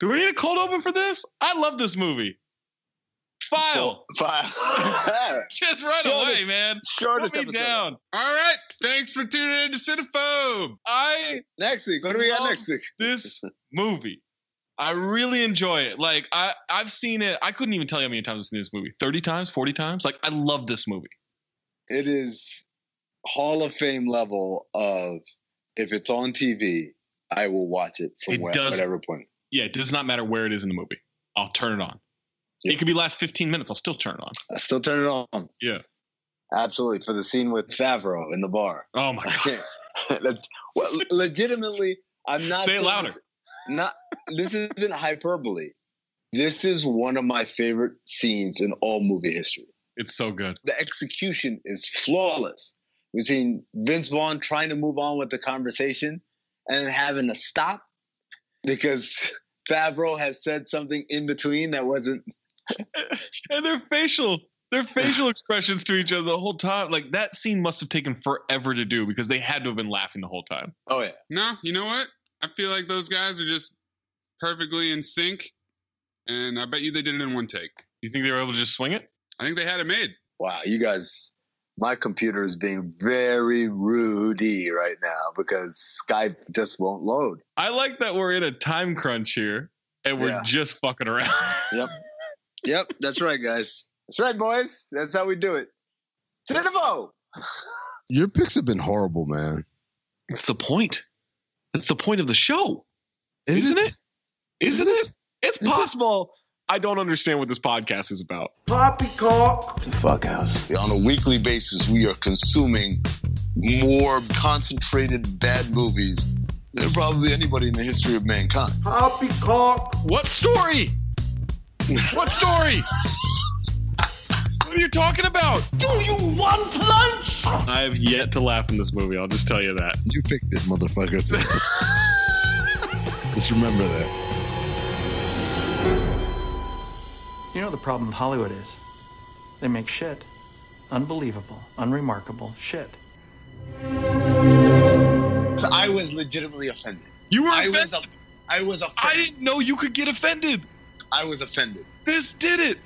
Do we need a cold open for this? I love this movie. File. File. Just right Shortest- away, man. shortest Put me episode. down. All right. Thanks for tuning in to Cinephobe. I Next week. What do we got next week? This movie. I really enjoy it. Like I, I've seen it. I couldn't even tell you how many times I've seen this movie. Thirty times, forty times. Like I love this movie. It is Hall of Fame level of if it's on TV, I will watch it from It where, does- whatever point. Yeah, it does not matter where it is in the movie. I'll turn it on. It could be last fifteen minutes. I'll still turn it on. I still turn it on. Yeah. Absolutely. For the scene with Favreau in the bar. Oh my god. That's well, legitimately. I'm not Say it louder. this- Not this isn't hyperbole. This is one of my favorite scenes in all movie history. It's so good. The execution is flawless between Vince Vaughn trying to move on with the conversation and having to stop because Favreau has said something in between that wasn't. and their facial their facial expressions to each other the whole time like that scene must have taken forever to do because they had to have been laughing the whole time Oh yeah, No, you know what? I feel like those guys are just perfectly in sync, and I bet you they did it in one take. you think they were able to just swing it I think they had it made. wow, you guys. My computer is being very rudy right now because Skype just won't load. i like that we're in a time crunch here and we're Yeah. just fucking around Yep. Yep, that's right, guys. That's right, boys. That's how we do it. Cinebo! Your picks have been horrible, man. it's the point It's the point of the show Is Isn't it? it? isn't it it's possible i don't understand what this podcast is about Poppycock. It's a fuckhouse. On a weekly basis, we are consuming more concentrated bad movies than probably anybody in the history of mankind. Poppycock. What story what story what are you talking about do you want lunch i have yet to laugh in this movie i'll just tell you that You picked it, motherfucker. So Just remember that. You know the problem with Hollywood is? They make shit. Unbelievable, unremarkable shit. I was legitimately offended. you were I was, I was offended. I didn't know you could get offended. I was offended. This did it.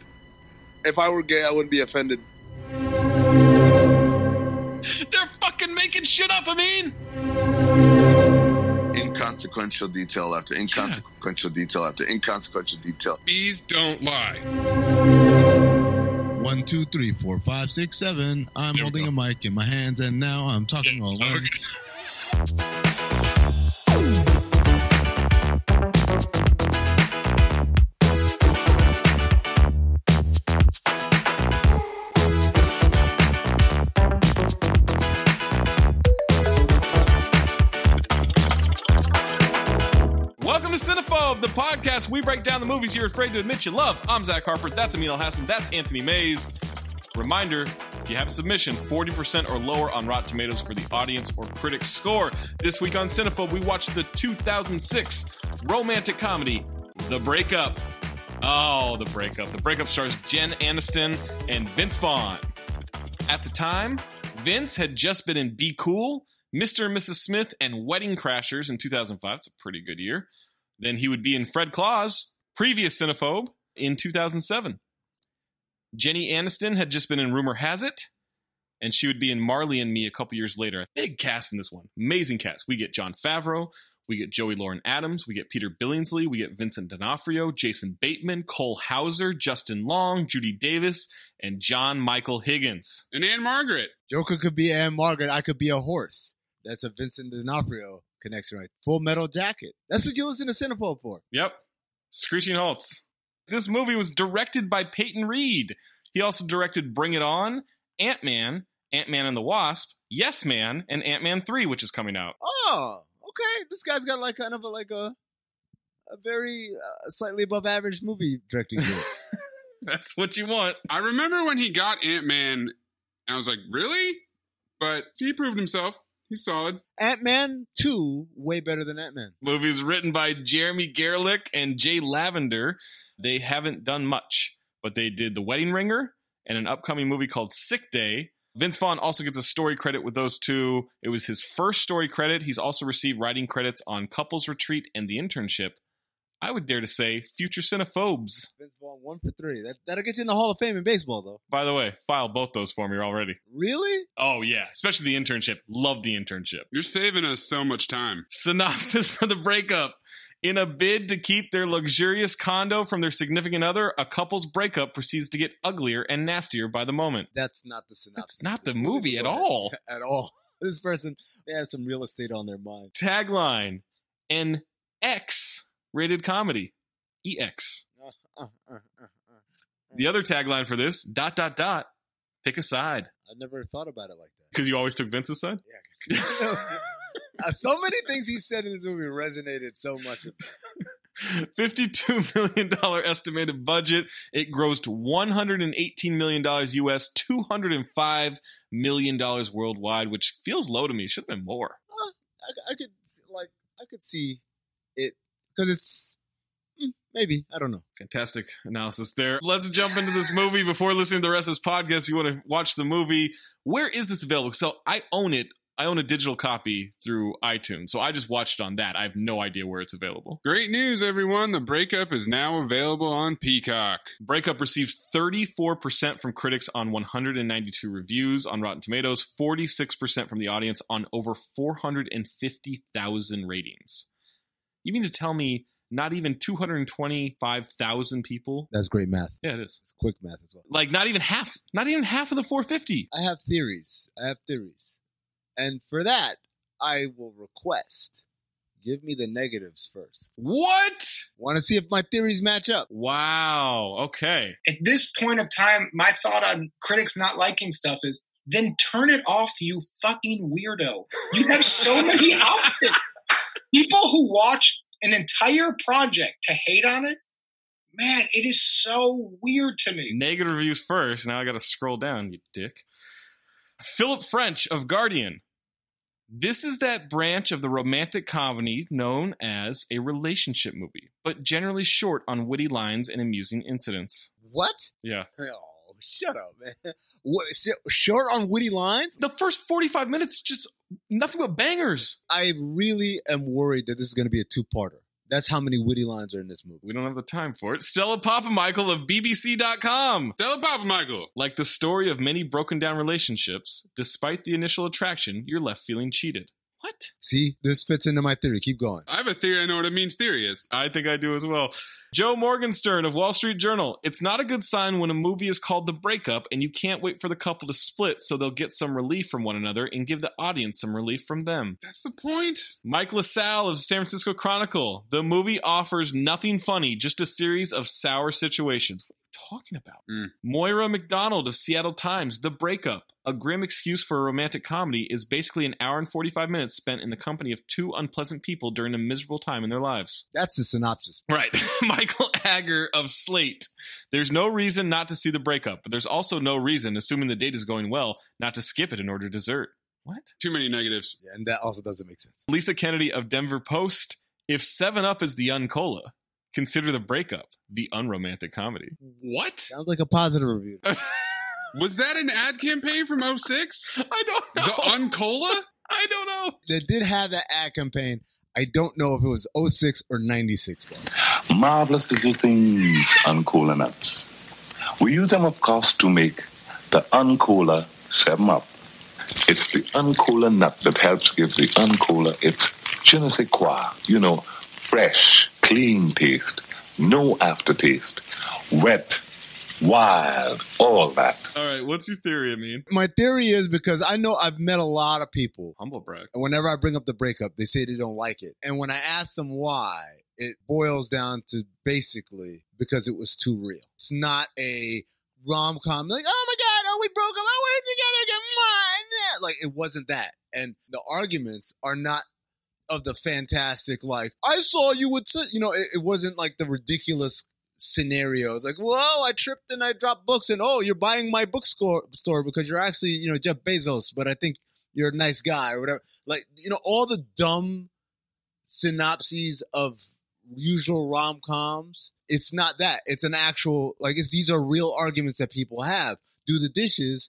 If I were gay, I wouldn't be offended. They're fucking making shit up. I mean, Inconsequential detail after inconsequential detail after inconsequential detail. Bees don't lie. One, two, three, four, five, six, seven. I'm There holding a mic in my hands, and now I'm talking all alone. Cinephobe, the podcast. We break down the movies you're afraid to admit you love. I'm Zach Harper. That's Amin Elhassan. That's Anthony Mays. Reminder if you have a submission, 40% or lower on Rotten Tomatoes for the audience or critic score. This week on Cinephobe, we watched the 2006 romantic comedy, The Breakup. Oh, The Breakup. The Breakup stars Jen Aniston and Vince Vaughn. At the time, Vince had just been in Be Cool, Mr. and Mrs. Smith, and Wedding Crashers in 2005. It's a pretty good year. Then he would be in Fred Claus, previous Cinephobe, in 2007. Jenny Aniston had just been in Rumor Has It, and she would be in Marley and Me a couple years later. Big cast in this one. Amazing cast. We get Jon Favreau, we get Joey Lauren Adams, we get Peter Billingsley, we get Vincent D'Onofrio, Jason Bateman, Cole Hauser, Justin Long, Judy Davis, and John Michael Higgins. And Ann-Margret. Joker could be Ann-Margret. I could be a horse. That's a Vincent D'Onofrio connection, right? Full Metal Jacket. That's what you listen to Cinephobe for. Yep. Screeching Halts. This movie was directed by Peyton Reed. He also directed Bring It On, Ant Man, Ant Man and the Wasp, Yes Man, and Ant Man 3, which is coming out. Oh, okay. This guy's got like kind of a, like a a very uh, slightly above average movie directing. career. That's what you want. I remember when he got Ant Man, and I was like, really? But he proved himself. He's solid. Ant Man two way better than Ant Man. Movies written by Jeremy Garelick and Jay Lavender. They haven't done much, but they did The Wedding Ringer and an upcoming movie called Sick Day. Vince Vaughn also gets a story credit with those two. It was his first story credit. He's also received writing credits on Couples Retreat and The Internship. I would dare to say future cinephobes. Vince Vaughn one for three. That that'll get you in the Hall of Fame in baseball, though. By the way, file both those for me already. Really? Oh yeah, especially the internship. Love the internship. You're saving us so much time. Synopsis for the breakup. In a bid to keep their luxurious condo from their significant other, a couple's breakup proceeds to get uglier and nastier by the moment. That's not the synopsis. That's not the movie at all. at all. This person has some real estate on their mind. Tagline: An X rated comedy. EX. Uh, uh, uh. The other tagline for this: dot dot dot. Pick a side. I never thought about it like that. Because you always took Vince's side. Uh, so many things he said in this movie resonated so much. $52 million estimated budget. It grossed $118 million US, $205 million worldwide, which feels low to me. Should have been more. Uh, I, I could like I could see because it's mm, maybe I don't know. Fantastic analysis there. Let's jump into this movie before listening to the rest of this podcast. If you want to watch the movie, where is this available? So I own it. I own a digital copy through iTunes. So I just watched it on that. I have no idea where it's available. Great news, everyone. The breakup is now available on Peacock. Breakup receives 34% from critics on 192 reviews on Rotten Tomatoes, 46% from the audience on over 450,000 ratings. You mean to tell me not even 225,000 people? That's great math. Yeah, it is. It's quick math as well. Like not even half, not even half of the 450. I have theories. I have theories. And for that, I will request give me the negatives first. What? Want to see if my theories match up. Wow. Okay. At this point of time, my thought on critics not liking stuff is then turn it off, you fucking weirdo. You have so many options. People who watch an entire project to hate on it, man, it is so weird to me. Negative reviews first. Now I got to scroll down, you dick. Philip French of Guardian. This is that branch of the romantic comedy known as a relationship movie, but generally short on witty lines and amusing incidents. What? Yeah. Oh, shut up, man. What, short on witty lines? The first 45 minutes, just nothing but bangers. I really am worried that this is going to be a two-parter. That's how many witty lines are in this movie. We don't have the time for it. Stella Papamichael of BBC.com. Stella Papamichael. Like the story of many broken down relationships, despite the initial attraction, you're left feeling cheated. What? See, this fits into my theory. Keep going. I have a theory. I know what it means theory is. I think I do as well. Joe Morgenstern of Wall Street Journal. It's not a good sign when a movie is called The Breakup and you can't wait for the couple to split so they'll get some relief from one another and give the audience some relief from them. That's the point. Mike LaSalle of San Francisco Chronicle. The movie offers nothing funny, just a series of sour situations. What are you talking about? Mm. Moira McDonald of Seattle Times, The Breakup, a grim excuse for a romantic comedy, is basically an hour and 45 minutes spent in the company of two unpleasant people during a miserable time in their lives. That's the synopsis. Right. Michael Agger of Slate. There's no reason not to see The Breakup, but there's also no reason, assuming the date is going well, not to skip it in order to dessert. What? Too many negatives. Yeah, and that also doesn't make sense. Lisa Kennedy of Denver Post. If 7 Up is the uncola, consider The Breakup the unromantic comedy. What? Sounds like a positive review. Was that an ad campaign from 06? I don't know. The Uncola? I don't know. They did have that ad campaign. I don't know if it was 06 or 96 though. Marvelous little things, Uncola nuts. We use them, of course, to make the Uncola 7 Up. It's the Uncola nut that helps give the Uncola its je ne sais quoi, you know, fresh, clean taste, no aftertaste, wet, wild, all that. All right, what's your theory, I mean? My theory is because I know I've met a lot of people. Humble brag. And whenever I bring up the breakup, they say they don't like it. And when I ask them why, it boils down to basically because it was too real. It's not a rom com like, oh my God, oh, we broke up, oh, we're together again. Like, it wasn't that. And the arguments are not of the fantastic, like, I saw you with, you know, it, it wasn't like the ridiculous scenarios like whoa i tripped and i dropped books and oh you're buying my bookstore store because you're actually you know jeff bezos but i think you're a nice guy or whatever. Like you know all the dumb synopses of usual rom-coms it's not that. It's an actual like it's these are real arguments that people have. Do the dishes.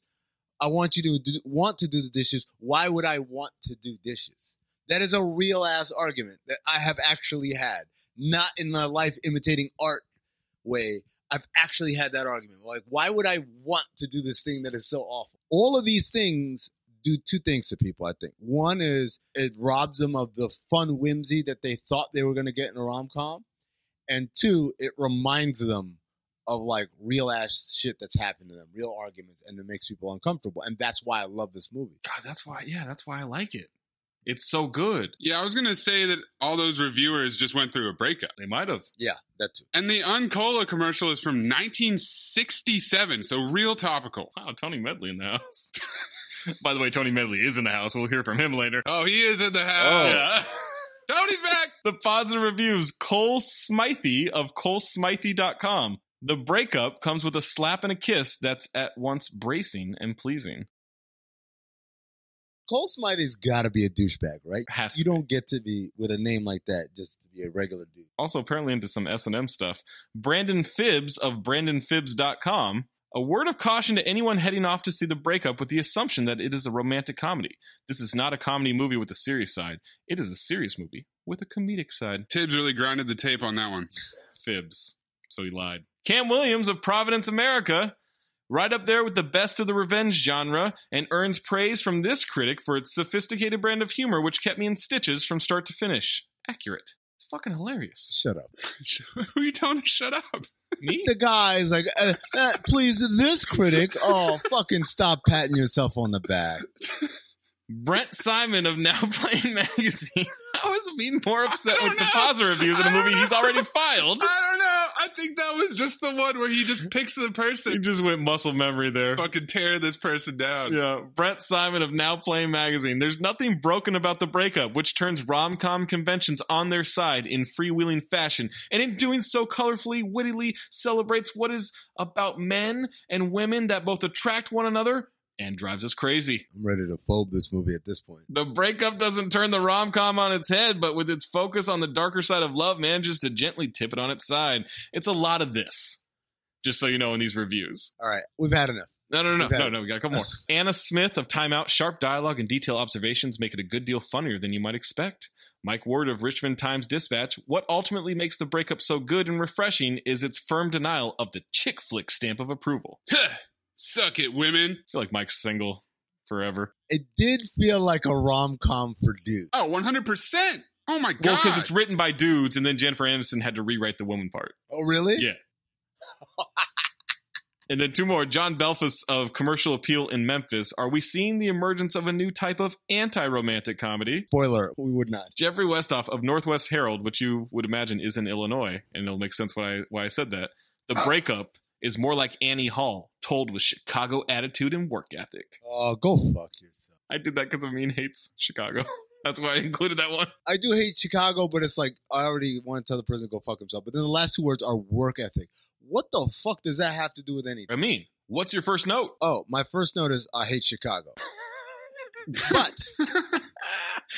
I want you to do, want to do the dishes. Why would i want to do dishes that is a real ass argument that i have actually had not in my life imitating art way, I've actually had that argument. Like, why would I want to do this thing that is so awful? All of these things do two things to people, I think. One is it robs them of the fun whimsy that they thought they were going to get in a rom com. And two, it reminds them of like real ass shit that's happened to them, real arguments, and it makes people uncomfortable. And that's why I love this movie. God, that's why, yeah, that's why I like it. It's so good. Yeah, I was going to say that all those reviewers just went through a breakup. They might have. Yeah, that too. And the Uncola commercial is from 1967, so real topical. Wow, Tony Medley in the house. By the way, Tony Medley is in the house. We'll hear from him later. Oh, he is in the oh. house. Oh, yeah. Tony's back. The positive reviews Cole Smythe of ColeSmythe.com. The breakup comes with a slap and a kiss that's at once bracing and pleasing. Cole Smythe's got to be a douchebag, right? Has to you don't get to be with a name like that just to be a regular dude. Also, apparently into some S&M stuff. Brandon Fibbs of BrandonFibbs.com. A word of caution to anyone heading off to see the breakup with the assumption that it is a romantic comedy. This is not a comedy movie with a serious side. It is a serious movie with a comedic side. Tibbs really grinded the tape on that one. Fibs. So he lied. Kam Williams of Providence, America. Right up there with the best of the revenge genre, and earns praise from this critic for its sophisticated brand of humor, which kept me in stitches from start to finish. Accurate. It's fucking hilarious. Shut up. Who are you telling to shut up? Me? The guy is like, uh, uh, please, this critic. Oh, fucking stop patting yourself on the back. Brent Simon of Now Playing Magazine. Is he being more upset with the positive reviews in a movie he's already filed? I don't know. I think that was just the one where he just picks the person. He just went muscle memory there. Fucking tear this person down. Yeah. Brett Simon of Now Playing Magazine. There's nothing broken about the breakup, which turns rom com conventions on their side in freewheeling fashion. And in doing so colorfully, wittily celebrates what is about men and women that both attract one another and drives us crazy. I'm ready to phobe this movie at this point. The breakup doesn't turn the rom com on its head, but with its focus on the darker side of love, manages to gently tip it on its side. It's a lot of this, just so you know in these reviews. All right, we've had enough. No, no, no, We've no, no. We got a couple more. Anna Smith of Time Out, sharp dialogue and detailed observations make it a good deal funnier than you might expect. Mike Ward of Richmond Times Dispatch. What ultimately makes the breakup so good and refreshing is its firm denial of the chick flick stamp of approval. Suck it, women. I feel like Mike's single forever. It did feel like a rom com for dudes. Oh, 100%. Oh my God. Well, because it's written by dudes, and then Jennifer Aniston had to rewrite the woman part. Oh, really? Yeah. and then two more. John Beifuss of Commercial Appeal in Memphis. Are we seeing the emergence of a new type of anti romantic comedy? Spoiler, we would not. Jeffrey Westhoff of Northwest Herald, which you would imagine is in Illinois, and it'll make sense why I, why I said that. The oh. breakup is more like Annie Hall, told with Chicago attitude and work ethic. Oh, go fuck yourself. I did that because Amin hates Chicago. That's why I included that one. I do hate Chicago, but it's like I already want to tell the person to go fuck himself. But then the last two words are work ethic. What the fuck does that have to do with anything? I mean, what's your first note? Oh, my first note is I hate Chicago. but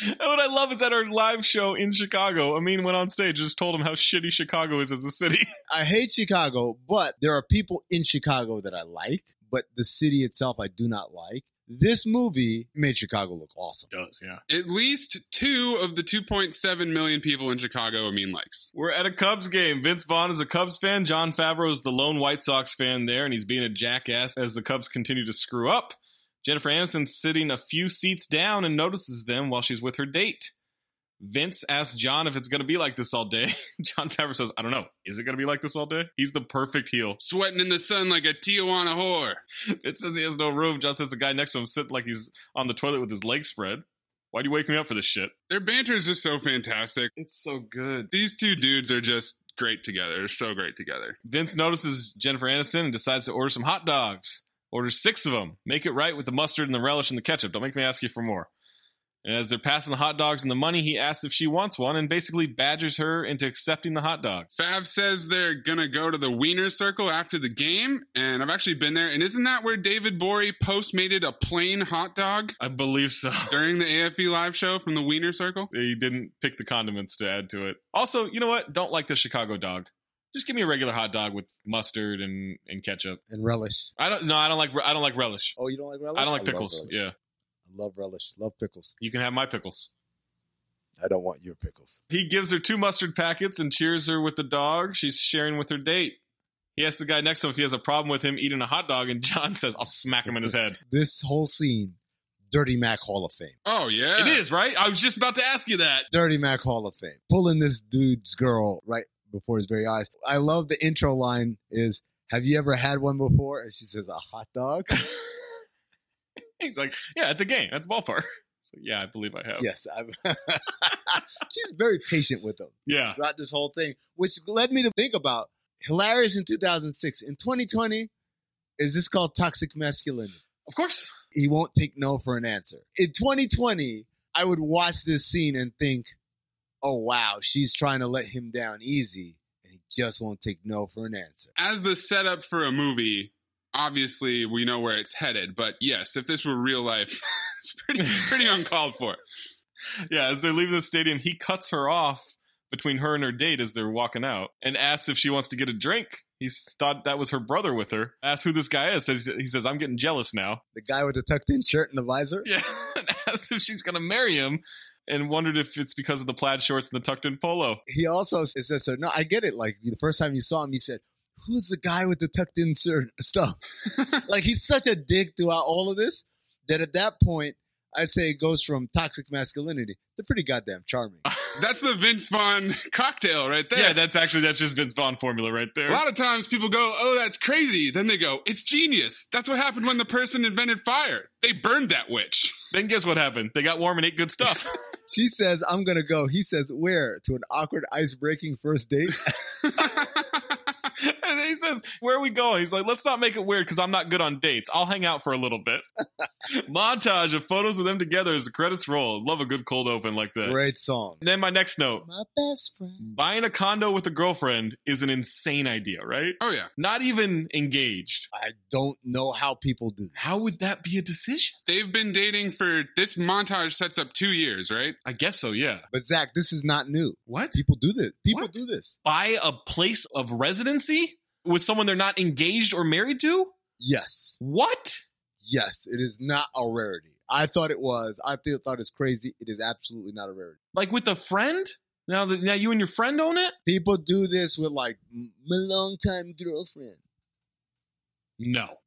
And what I love is at our live show in Chicago, Amin went on stage and just told him how shitty Chicago is as a city. I hate Chicago, but there are people in Chicago that I like, but the city itself I do not like. This movie made Chicago look awesome. does, yeah. At least two of the 2.7 million people in Chicago Amin likes. We're at a Cubs game. Vince Vaughn is a Cubs fan. Jon Favreau is the lone White Sox fan there, and he's being a jackass as the Cubs continue to screw up. Jennifer Aniston's sitting a few seats down and notices them while she's with her date. Vince asks John if it's going to be like this all day. Jon Favreau says, I don't know. Is it going to be like this all day? He's the perfect heel. Sweating in the sun like a Tijuana whore. Vince says he has no room. John says the guy next to him sitting like he's on the toilet with his legs spread. Why do you wake me up for this shit? Their banter is just so fantastic. It's so good. These two dudes are just great together. They're so great together. Vince notices Jennifer Aniston and decides to order some hot dogs. Orders six of them. Make it right with the mustard and the relish and the ketchup. Don't make me ask you for more. And as they're passing the hot dogs and the money, he asks if she wants one and basically badgers her into accepting the hot dog. Fav says they're gonna go to the Wiener Circle after the game, and I've actually been there. And isn't that where David Gborie postmated a plain hot dog I believe so. during the AFE live show from the Wiener Circle? He didn't pick the condiments to add to it. Also, you know what? Don't like the Chicago dog. Just give me a regular hot dog with mustard and, and ketchup. And relish. I don't. No, I don't like. I don't like relish. Oh, you don't like relish? I don't like love pickles. Yeah, I love relish. Love pickles. you can have my pickles. I don't want your pickles. He gives her two mustard packets and cheers her with the dog she's sharing with her date. He asks the guy next to him if he has a problem with him eating a hot dog, and John says, "I'll smack him in his head." This whole scene, Dirty Mac Hall of Fame. Oh yeah, It is right. I was just about to ask you that. Dirty Mac Hall of Fame. Pulling this dude's girl right before his very eyes. I love the intro line is, have you ever had one before? And she says, a hot dog? He's like, "Yeah, at the game, at the ballpark." So, yeah, I believe I have. yes. I've She's very patient with him Yeah. throughout this whole thing, which led me to think about hilarious in 2006. In 2020, is this called toxic masculinity? Of course. He won't take no for an answer. In 2020, I would watch this scene and think, oh, wow, she's trying to let him down easy, and he just won't take no for an answer. As the setup for a movie, obviously we know where it's headed. But yes, if this were real life, it's pretty pretty uncalled for. Yeah, as they're leaving the stadium, he cuts her off between her and her date as they're walking out and asks if she wants to get a drink. He thought that was her brother with her. Asks who this guy is. Says, he says, I'm getting jealous now. The guy with the tucked in shirt and the visor? Yeah. and asks if she's going to marry him and wondered if it's because of the plaid shorts and the tucked in polo. He also says to her, no, I get it. Like the first time you saw him, he said, who's the guy with the tucked in shirt stuff? like he's such a dick throughout all of this that at that point, I say it goes from toxic masculinity to pretty goddamn charming. That's the Vince Vaughn cocktail right there. Yeah, that's actually, that's just Vince Vaughn formula right there. a lot of times people go, "Oh, that's crazy." Then they go, "It's genius." That's what happened when the person invented fire. They burned that witch. Then guess what happened? They got warm and ate good stuff. She says, I'm going to go. He says, where? To an awkward ice breaking first date? he says, Where are we going? He's like, Let's not make it weird because I'm not good on dates. I'll hang out for a little bit. Montage of photos of them together as the credits roll. Love a good cold open like that. Great song. And then my next note My best friend. buying a condo with a girlfriend is an insane idea, right? Oh yeah. Not even engaged. I don't know how people do this. How would that be a decision? They've been dating for this montage sets up two years, right? I guess so, yeah. But Zach, this is not new. What? People do this. People What? do this. Buy a place of residency with someone they're not engaged or married to? Yes. What? Yes. It is not a rarity. I thought it was. I th- thought it's crazy. It is absolutely not a rarity. Like with a friend? Now that now you and your friend own it? People do this with like my longtime girlfriend. No.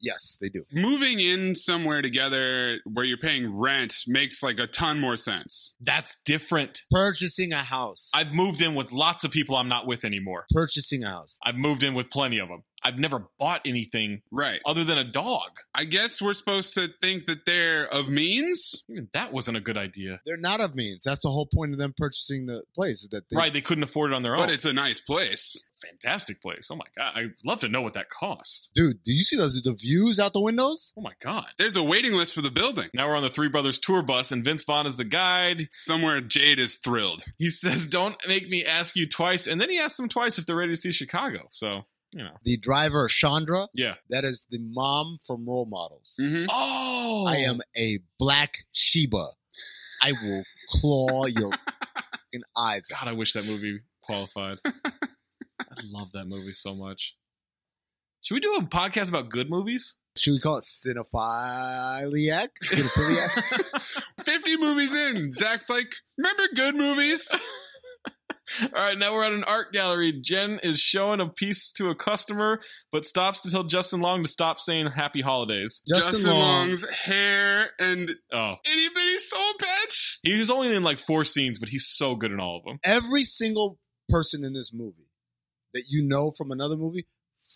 Yes, they do. Moving in somewhere together where you're paying rent makes like a ton more sense. That's different. Purchasing a house. I've moved in with lots of people I'm not with anymore. Purchasing a house. I've moved in with plenty of them. I've never bought anything Right. other than a dog. I guess we're supposed to think that they're of means. Even that wasn't a good idea. They're not of means. That's the whole point of them purchasing the place. Is that they, Right, they couldn't afford it on their own. But it's a nice place. Fantastic place. Oh my god, I'd love to know what that cost. Dude, do you see those the views out the windows? Oh my god. There's a waiting list for the building. Now we're on the Three Brothers tour bus, and Vince Vaughn is the guide. Somewhere Jade is thrilled. He says, "Don't make me ask you twice," and then he asks them twice if they're ready to see Chicago. So you know, The driver, Chandra, yeah. that is the mom from Role Models. Mm-hmm. Oh, I am a black Sheba. I will claw your fucking eyes out. God, I wish that movie qualified. I love that movie so much. Should we do a podcast about good movies? Should we call it cinephiliac? Cinephiliac? 50 movies in. Zach's like, remember good movies? All right, now we're at an art gallery. Jen is showing a piece to a customer, but stops to tell Justin Long to stop saying happy holidays. Justin Justin Long. Long's hair and Oh. itty bitty soul patch. He was only in like four scenes, but he's so good in all of them. Every single person in this movie that you know from another movie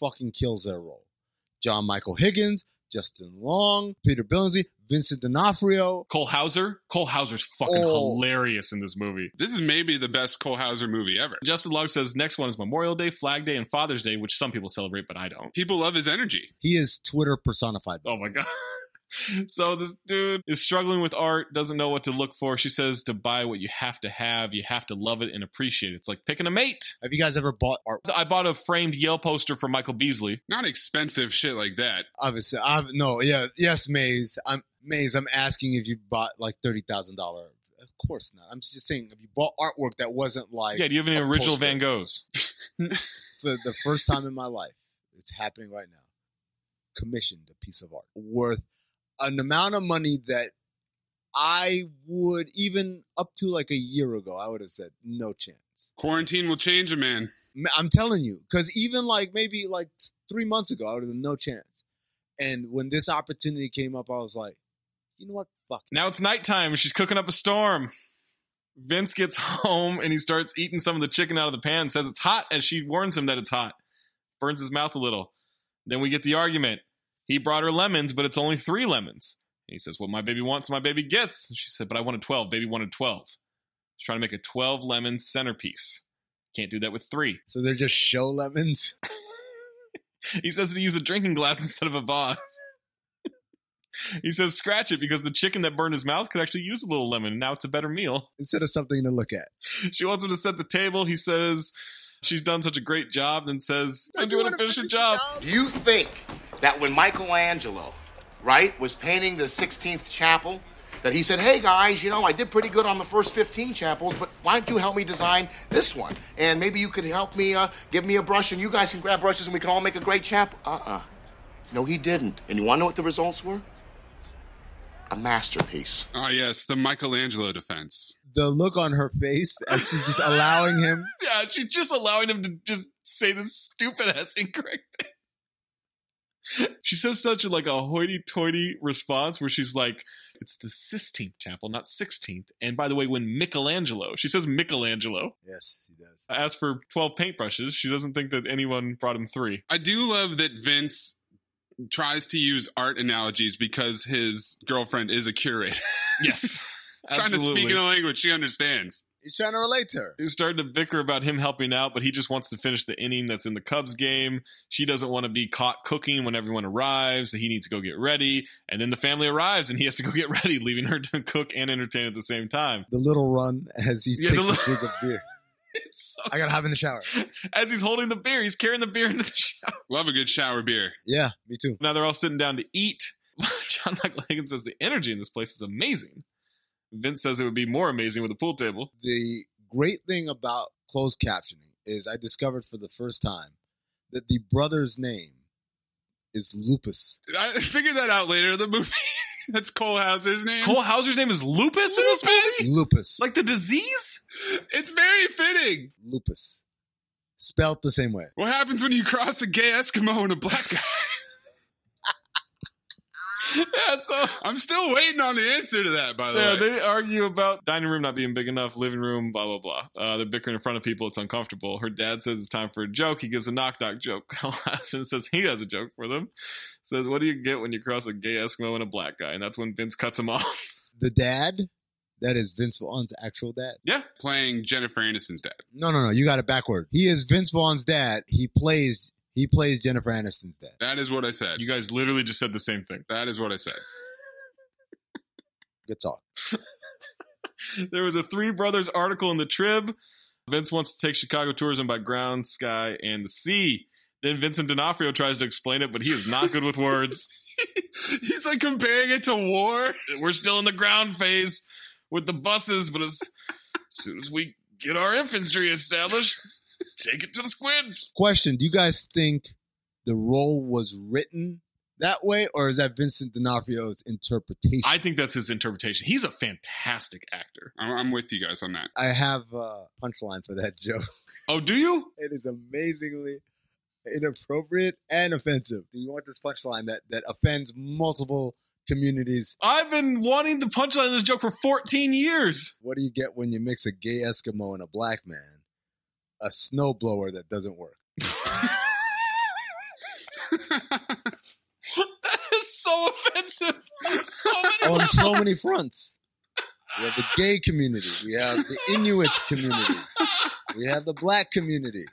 fucking kills their role. John Michael Higgins, Justin Long, Peter Billingsley, Vincent D'Onofrio. Cole Hauser. Cole Hauser's fucking Oh. hilarious in this movie. This is maybe the best Cole Hauser movie ever. Justin Long says next one is Memorial Day, Flag Day, and Father's Day, which some people celebrate, but I don't. People love his energy. He is Twitter personified. Oh my god. So this dude is struggling with art, doesn't know what to look for. She says to buy what you have to have, you have to love it and appreciate it. It's like picking a mate. Have you guys ever bought art? I bought a framed Yale poster for Michael Beasley. Not expensive shit like that. Obviously, I've no, yeah, yes, Maze. I'm Maze. I'm asking if you bought like thirty thousand dollar. Of course not. I'm just saying if you bought artwork that wasn't like Yeah, do you have any original poster. Van Goghs? for the first time in my life. It's happening right now. Commissioned a piece of art worth an amount of money that I would even up to like a year ago, I would have said no chance. Quarantine will change a man. I'm telling you, because even like maybe like three months ago, I would have no chance. And when this opportunity came up, I was like, you know what? Fuck. Now it's nighttime and she's cooking up a storm. Vince gets home and he starts eating some of the chicken out of the pan, says it's hot, as she warns him that it's hot. Burns his mouth a little. Then we get the argument. He brought her lemons, but it's only three lemons. And he says, What my baby wants, my baby gets. And she said, But I wanted 12. Baby wanted 12. He's trying to make a 12 lemon centerpiece. Can't do that with three. So they're just show lemons. He says to use a drinking glass instead of a vase. he says scratch it because the chicken that burned his mouth could actually use a little lemon. and Now it's a better meal. instead of something to look at. She wants him to set the table. He says she's done such a great job, then says, I'm doing a efficient job. Do you think that when Michelangelo, right, was painting the 16th chapel, that he said, hey guys, you know, I did pretty good on the first 15 chapels, but why don't you help me design this one? And maybe you could help me, uh, give me a brush, and you guys can grab brushes and we can all make a great chapel. Uh uh No, he didn't. And you want to know what the results were? A masterpiece. Oh, yes, the Michelangelo defense. The look on her face as she's just allowing him. Yeah, she's just allowing him to just say this stupid ass incorrect thing. She says such a, like a hoity-toity response where she's like, "It's the Sistine Chapel, not 16th." And by the way, when Michelangelo, she says Michelangelo, Yes, she does. I asked for 12 paintbrushes, she doesn't think that anyone brought him three. I do love that Vince tries to use art analogies because his girlfriend is a curator. Yes, Trying to speak in a language she understands. He's trying to relate to her. He's starting to bicker about him helping out, but he just wants to finish the inning that's in the Cubs game. She doesn't want to be caught cooking when everyone arrives, that he needs to go get ready. And then the family arrives and he has to go get ready, leaving her to cook and entertain at the same time. The little run as he Yeah, the takes a li- swig of beer. It's so- I gotta have in the shower. As he's holding the beer, he's carrying the beer into the shower. Love a good shower beer. Yeah, me too. Now they're all sitting down to eat. John Michael Higgins says the energy in this place is amazing. Vince says it would be more amazing with a pool table. The great thing about closed captioning is I discovered for the first time that the brother's name is Lupus. I figured that out later in the movie. That's Cole Hauser's name. Cole Hauser's name is Lupus, in this movie? Lupus. Like the disease? It's very fitting. Lupus. Spelt the same way. What happens when you cross a gay Eskimo and a black guy? yeah, so I'm still waiting on the answer to that, by the Yeah, way. they argue about dining room not being big enough, living room, blah blah blah. Uh, they're bickering in front of people; it's uncomfortable. Her dad says it's time for a joke. He gives a knock knock joke. Ashton says he has a joke for them. Says, "What do you get when you cross a gay Eskimo and a black guy?" And that's when Vince cuts him off. The dad That is Vince Vaughn's actual dad. Yeah. Playing Jennifer Aniston's dad. No, no, no. You got it backward. He is Vince Vaughn's dad. He plays he plays Jennifer Aniston's dad. That is what I said. You guys literally just said the same thing. That is what I said. Good talk. there was a Three Brothers article in the Trib. Vince wants to take Chicago tourism by ground, sky, and the sea. Then Vincent D'Onofrio tries to explain it, but he is not good with words. He's like comparing it to war. We're still in the ground phase with the buses, but as soon as we get our infantry established, take it to the squids. Question: Do you guys think the role was written that way, or is that Vincent D'Onofrio's interpretation? I think that's his interpretation. He's a fantastic actor. I'm, I'm with you guys on that. I have a punchline for that joke. Oh, do you? It is amazingly inappropriate and offensive. Do you want this punchline that that offends multiple communities? I've been wanting the punchline of this joke for 14 years. What do you get when you mix a gay Eskimo and a black man? A snowblower that doesn't work. that is so offensive. on So many on so many fronts. We have the gay community. We have the Inuit community. We have the black community.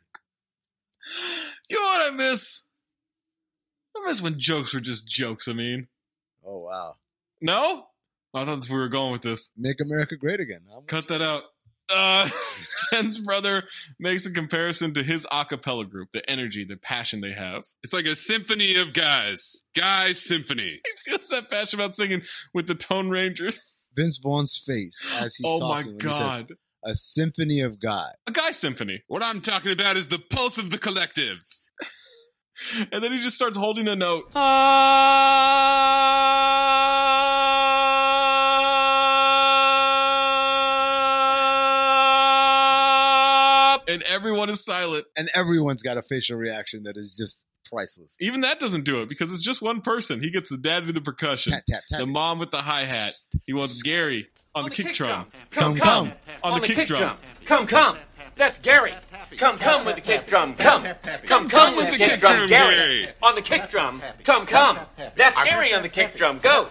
You know what I miss? I miss when jokes were just jokes. I mean, Oh wow! no, I thought we were going with this. Make America great again. Cut that out. Uh, Jen's brother makes a comparison to his a cappella group, the energy, the passion they have. It's like a symphony of guys. Guys symphony. He feels that passion about singing with the Tone Rangers. Vince Vaughn's face as he's oh my talking. when he says, god. a symphony of God. A guy symphony. What I'm talking about is the pulse of the collective. And then he just starts holding a note. And everyone is silent. And everyone's got a facial reaction that is just priceless. Even that doesn't do it because it's just one person. He gets the dad to do the percussion, Tap, tap, tap. the mom with the hi hat. He wants Gary on, the, kick, drum. Come, come. On, the, kick, drum. Come, come. That's Gary. Come, come with the kick drum. Come. Come, come with the kick drum, Gary. On the kick drum. Come, come. That's Gary on the kick drum. Go.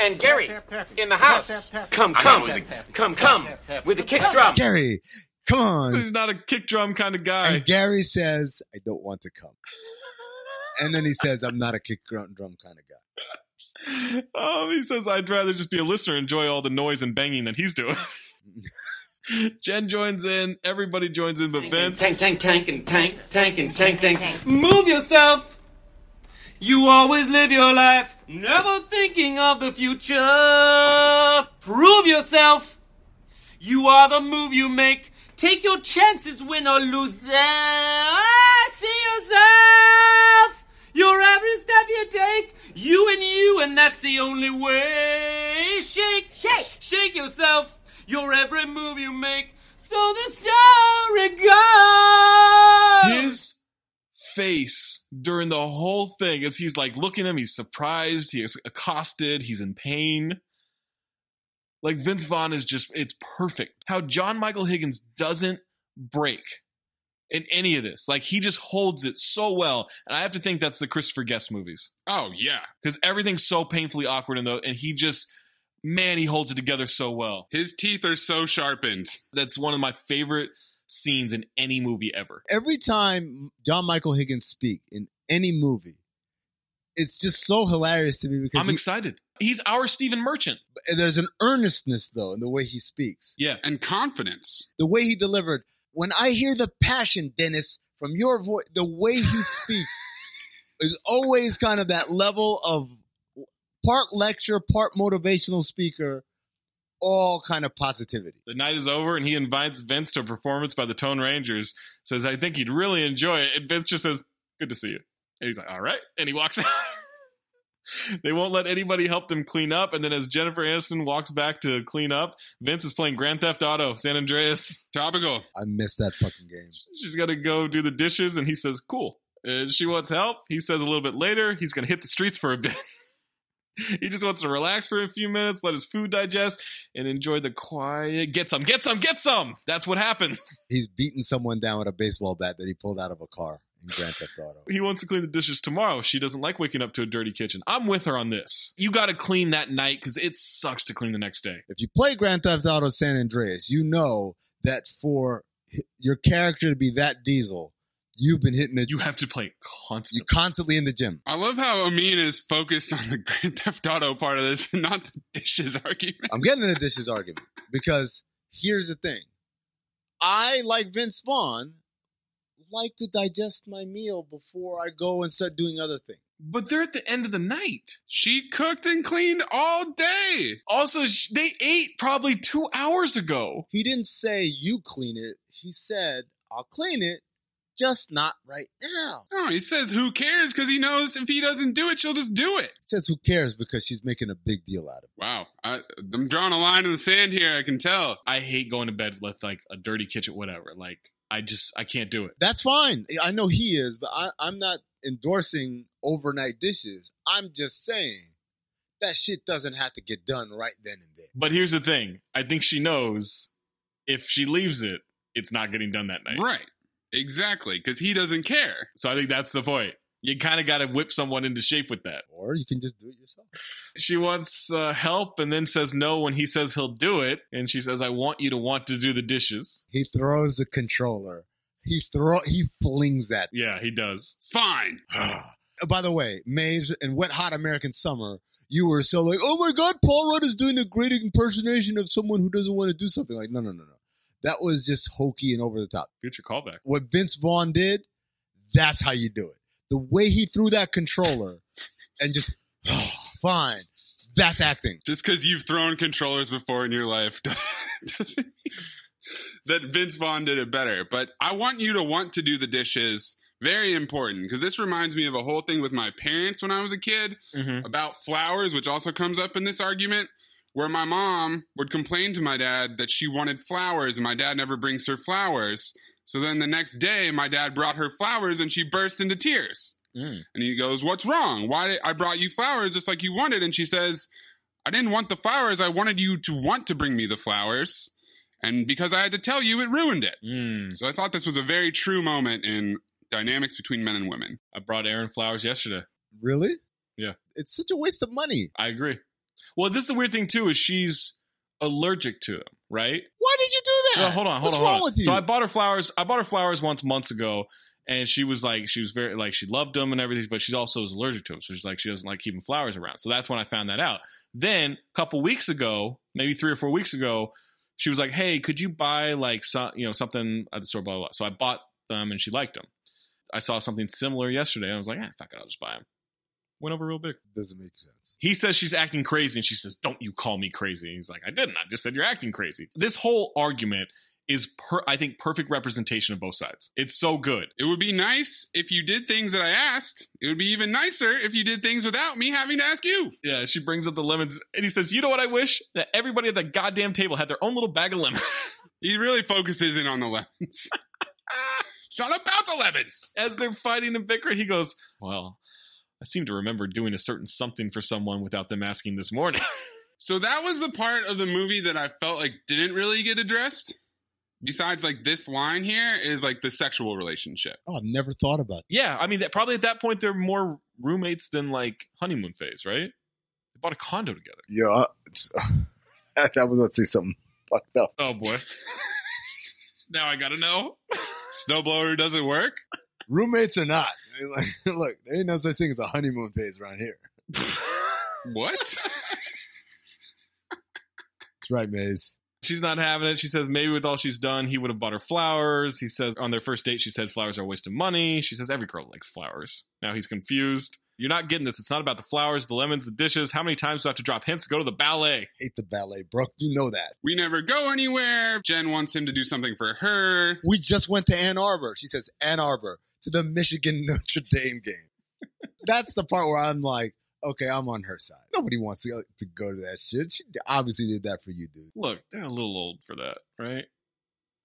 And Gary in the house. Come, come. Come, come with the kick drum. Gary, come on. He's not a kick drum kind of guy. And Gary says, I don't want to come. And then he says, I'm not a kick drum drum kind of guy. Um, he says, I'd rather just be a listener and enjoy all the noise and banging that he's doing. Jen joins in. Everybody joins in, but Vince. Tank, tank, tank, and tank, tank, and tank, tank. Move yourself. You always live your life, never thinking of the future. Prove yourself. You are the move you make. Take your chances, win or lose. Ah, See yourself. Your every step you take, you and you, and that's the only way. Shake, shake, shake yourself. Your every move you make, so the story goes. His face during the whole thing as he's like looking at him, he's surprised, he's accosted, he's in pain. Like Vince Vaughn is just, it's perfect. How John Michael Higgins doesn't break in any of this. Like he just holds it so well. And I have to think that's the Christopher Guest movies. Oh yeah. Because everything's so painfully awkward in those, and he just, man, he holds it together so well. His teeth are so sharpened. That's one of my favorite scenes in any movie ever. Every time John Michael Higgins speak in any movie, it's just so hilarious to me because I'm he- excited. He's our Stephen Merchant. there's an earnestness though in the way he speaks. Yeah. And confidence. The way he delivered. When I hear the passion, Dennis, from your voice, the way he speaks is always kind of that level of part lecture, part motivational speaker, all kind of positivity. The night is over, and he invites Vince to a performance by the Tone Rangers. Says, "I think you'd really enjoy it." And Vince just says, "Good to see you." And he's like, "All right," and he walks out. They won't let anybody help them clean up. And then as Jennifer Aniston walks back to clean up, Vince is playing Grand Theft Auto San Andreas. Topical. I missed that fucking game. She's got to go do the dishes, and he says, "Cool." And she wants help. He says a little bit later he's going to hit the streets for a bit. he just wants to relax for a few minutes, let his food digest, and enjoy the quiet. Get some, get some, get some. That's what happens. He's beating someone down with a baseball bat that he pulled out of a car in Grand Theft Auto. He wants to clean the dishes tomorrow. She doesn't like waking up to a dirty kitchen. I'm with her on this. You got to clean that night because it sucks to clean the next day. If you play Grand Theft Auto San Andreas, you know that for your character to be that diesel, you've been hitting the. You have to play constantly. You're constantly in the gym. I love how Amin is focused on the Grand Theft Auto part of this, not the dishes argument. I'm getting the dishes argument because here's the thing. I, like Vince Vaughn, like to digest my meal before I go and start doing other things. But they're at the end of the night. She cooked and cleaned all day. Also, sh- they ate probably two hours ago. He didn't say you clean it. He said, I'll clean it, just not right now. No, he says who cares because he knows if he doesn't do it, she'll just do it. He says, who cares because she's making a big deal out of it. Wow, I, I'm drawing a line in the sand here. I can tell. I hate going to bed with like a dirty kitchen, whatever. Like, I just, I can't do it. That's fine. I know he is, but I, I'm not endorsing overnight dishes. I'm just saying that shit doesn't have to get done right then and there. But here's the thing I think she knows if she leaves it, it's not getting done that night. Right. Exactly, because he doesn't care. So I think that's the point. You kind of got to whip someone into shape with that. Or you can just do it yourself. She wants uh, help and then says no when he says he'll do it. And she says, I want you to want to do the dishes. He throws the controller. He throw he flings that. Yeah, he does. Fine. By the way, Maze and Wet Hot American Summer, you were so like, oh my God, Paul Rudd is doing a great impersonation of someone who doesn't want to do something. Like, no, no, no, no. That was just hokey and over the top. Future callback. What Vince Vaughn did, that's how you do it. The way he threw that controller and just, oh, fine, that's acting. Just because you've thrown controllers before in your life that Vince Vaughn did it better. But I want you to want to do the dishes. Very important because this reminds me of a whole thing with my parents when I was a kid Mm-hmm. about flowers, which also comes up in this argument. Where my mom would complain to my dad that she wanted flowers and my dad never brings her flowers. So then the next day, my dad brought her flowers and she burst into tears. Mm. And he goes, What's wrong? Why I brought you flowers just like you wanted? And she says, I didn't want the flowers. I wanted you to want to bring me the flowers. And because I had to tell you, it ruined it. Mm. So I thought this was a very true moment in dynamics between men and women. I brought Aaron flowers yesterday. Really? Yeah. It's such a waste of money. I agree. Well, this is the weird thing too is she's allergic to them, right? Why did you do that? Well, hold on, hold What's on, hold wrong on. with you? So I bought her flowers. I bought her flowers once months ago, and she was like, she was very like she loved them and everything, but she also is allergic to them. So she's like, she doesn't like keeping flowers around. So that's when I found that out. Then a couple weeks ago, maybe three or four weeks ago, she was like, hey, could you buy like some, you know, something at the store, blah blah. blah. So I bought them, and she liked them. I saw something similar yesterday, and I was like, eh, fuck it, I'll just buy them. Went over real big. Doesn't make sense. He says she's acting crazy, and she says, "Don't you call me crazy?" He's like, "I didn't. I just said you're acting crazy." This whole argument is, per- I think, perfect representation of both sides. It's so good. It would be nice if you did things that I asked. It would be even nicer if you did things without me having to ask you. Yeah, she brings up the lemons, and he says, "You know what? I wish that everybody at that goddamn table had their own little bag of lemons." He really focuses in on the lemons. it's not about the lemons. As they're fighting and bickering, he goes, "Well, I seem to remember doing a certain something for someone without them asking this morning." So that was the part of the movie that I felt like didn't really get addressed. Besides, like this line here is like the sexual relationship. Oh, I've never thought about that. yeah, I mean, that, probably at that point they're more roommates than like honeymoon phase, right? They bought a condo together. Yeah, uh, it's, uh, I was about to say something fucked up. Oh boy. now I gotta know. Snowblower doesn't work. Roommates or not, like, look, there ain't no such thing as a honeymoon phase around here. What? That's right, Maze. She's not having it. She says maybe with all she's done, he would have bought her flowers. He says on their first date, she said flowers are a waste of money. She says every girl likes flowers. Now he's confused. You're not getting this. It's not about the flowers, the lemons, the dishes. How many times do I have to drop hints? Go to the ballet. Hate the ballet, Brooke. You know that. We never go anywhere. Jen wants him to do something for her. We just went to Ann Arbor. She says Ann Arbor to the Michigan Notre Dame game. That's the part where I'm like, okay, I'm on her side. Nobody wants to go, to go to that shit. She obviously did that for you, dude. Look, they're a little old for that, right?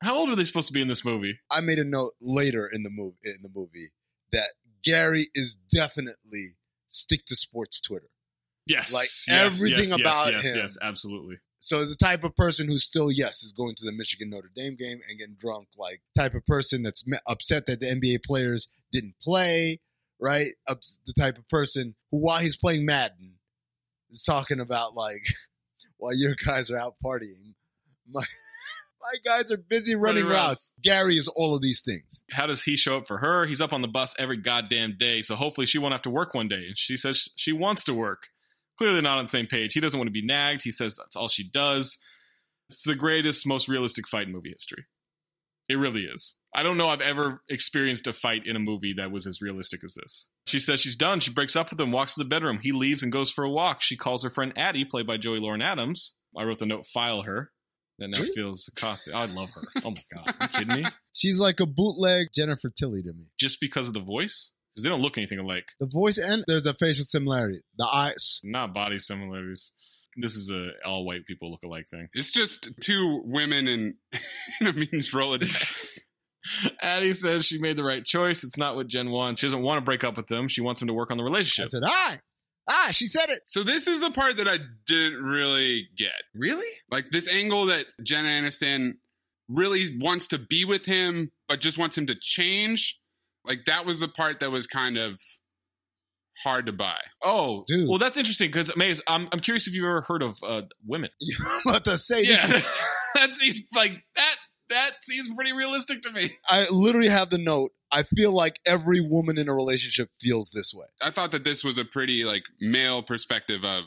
How old are they supposed to be in this movie? I made a note later in the movie in the movie that Gary is definitely stick to sports Twitter. Yes. Like, yes, everything yes, about yes, him. Yes, absolutely. So the type of person who still, yes, is going to the Michigan Notre Dame game and getting drunk, like type of person that's upset that the NBA players didn't play, right? The type of person who, while he's playing Madden, is talking about like, while your guys are out partying, my my guys are busy running, Running routes. routes. Gary is all of these things. How does he show up for her? He's up on the bus every goddamn day, so hopefully she won't have to work one day. And she says she wants to work. Clearly not on the same page. He doesn't want to be nagged. He says that's all she does. It's the greatest, most realistic fight in movie history. It really is. I don't know I've ever experienced a fight in a movie that was as realistic as this. She says she's done. She breaks up with him, walks to the bedroom. He leaves and goes for a walk. She calls her friend Addie, played by Joey Lauren Adams. I wrote the note, file her. That now feels accosted. I love her. Oh my God. Are you kidding me? She's like a bootleg Jennifer Tilly to me. Just because of the voice? Because they don't look anything alike. The voice and there's a facial similarity. The eyes. Not body similarities. This is a all white people look alike thing. It's just two women in, in a means Rolodex. Addie says she made the right choice. It's not what Jen wants. She doesn't want to break up with them. She wants him to work on the relationship. I said, ah, ah, she said it. So this is the part that I didn't really get. Really? Like this angle that Jenna Aniston really wants to be with him, but just wants him to change. Like that was the part that was kind of hard to buy. Oh, well, that's interesting because Maze, I'm, I'm curious if you've ever heard of uh, women. I'm about to say Yeah, this. that seems like that. That seems pretty realistic to me. I literally have the note. I feel like every woman in a relationship feels this way. I thought that this was a pretty like male perspective of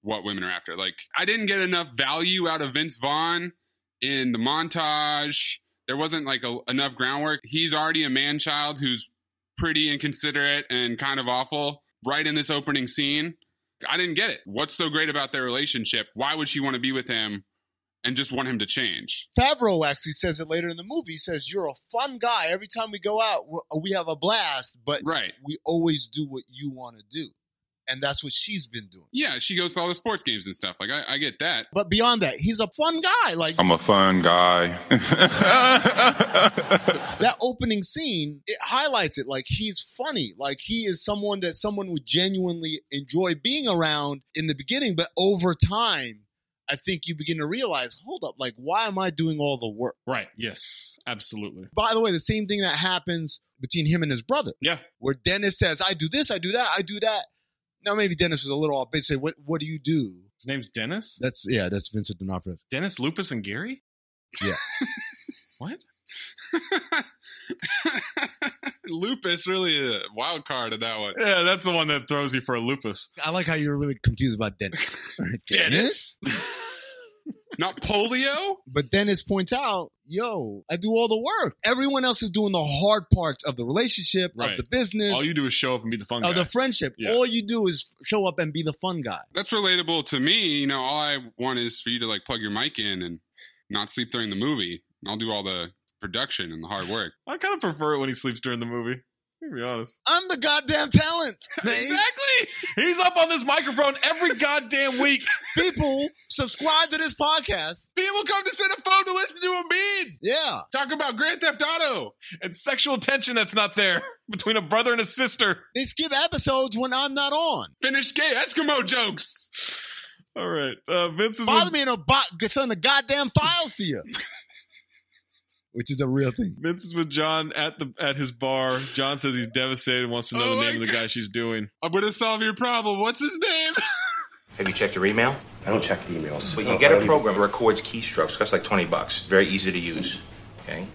what women are after. Like I didn't get enough value out of Vince Vaughn in the montage. There wasn't like a, enough groundwork. He's already a man child who's pretty inconsiderate and kind of awful right in this opening scene. I didn't get it. What's so great about their relationship? Why would she want to be with him and just want him to change? Favreau actually says it later in the movie. He says, You're a fun guy. Every time we go out, we- we have a blast, but right. we always do what you want to do. And that's what she's been doing. Yeah, she goes to all the sports games and stuff. Like I, I get that. But beyond that, he's a fun guy. Like I'm a fun guy. that opening scene, it highlights it. Like he's funny. Like he is someone that someone would genuinely enjoy being around in the beginning, but over time, I think you begin to realize, hold up, like why am I doing all the work? Right. Yes. Absolutely. By the way, the same thing that happens between him and his brother. Yeah. Where Dennis says, I do this, I do that, I do that. Now maybe Dennis was a little off base. Say, what what do you do? His name's Dennis. That's yeah, that's Vincent D'Onofrio. Dennis, Lupus, and Gary. Yeah. What? Lupus really a wild card in that one. Yeah, that's the one that throws you for a lupus. I like how you're really confused about Dennis. Dennis? Not polio? But Dennis points out, yo, I do all the work. Everyone else is doing the hard parts of the relationship, Right. of the business, All you do is show up and be the fun guy. of the friendship. Yeah. All you do is show up and be the fun guy. That's relatable to me. You know, all I want is for you to like plug your mic in and not sleep during the movie. I'll do all the production and the hard work. I kind of prefer it when he sleeps during the movie. Be honest. I'm the goddamn talent. Exactly. He's up on this microphone every goddamn week. People subscribe to this podcast. People come to Cinephone to listen to Amin. Yeah. Talk about Grand Theft Auto. And sexual tension that's not there between a brother and a sister. They skip episodes when I'm not on. Finished gay Eskimo jokes. All right. Uh, Vince is Bother with, me in a bot, send the goddamn files to you. Which is a real thing. Vince is with John at the at his bar. John says he's devastated, wants to know Oh the my name of the guy she's doing. I'm gonna solve your problem. What's his name? Have you checked your email? I don't check emails. But No, you get a program that records keystrokes. Costs like 20 bucks. Very easy to use. Okay?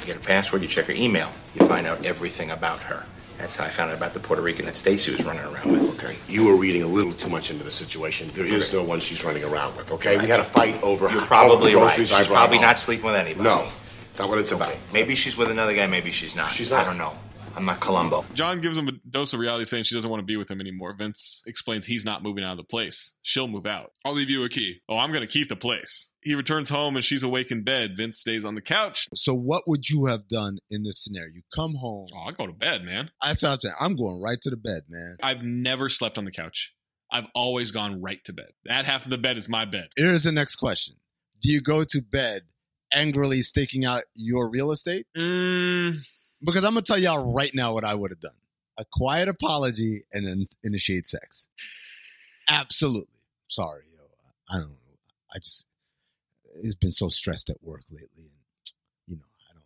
You get a password, you check her email. You find out everything about her. That's how I found out about the Puerto Rican that Stacy was running around with. Okay, you were reading a little too much into the situation. There is no one she's running around with. Okay, we had a fight over. You're probably right. She's probably not sleeping with anybody. No, that's not what it's about. Maybe she's with another guy, maybe she's not. She's not. I don't know. I'm not Columbo. John gives him a dose of reality saying she doesn't want to be with him anymore. Vince explains he's not moving out of the place. She'll move out. I'll leave you a key. Oh, I'm going to keep the place. He returns home and she's awake in bed. Vince stays on the couch. So what would you have done in this scenario? You come home. Oh, I go to bed, man. That's what I'm saying. I'm going right to the bed, man. I've never slept on the couch. I've always gone right to bed. That half of the bed is my bed. Here's the next question. Do you go to bed angrily staking out your real estate? Mm, Because I'm gonna tell y'all right now what I would have done. A quiet apology and then initiate sex. Absolutely. Sorry, yo. I don't know. I just it's been so stressed at work lately and you know, I don't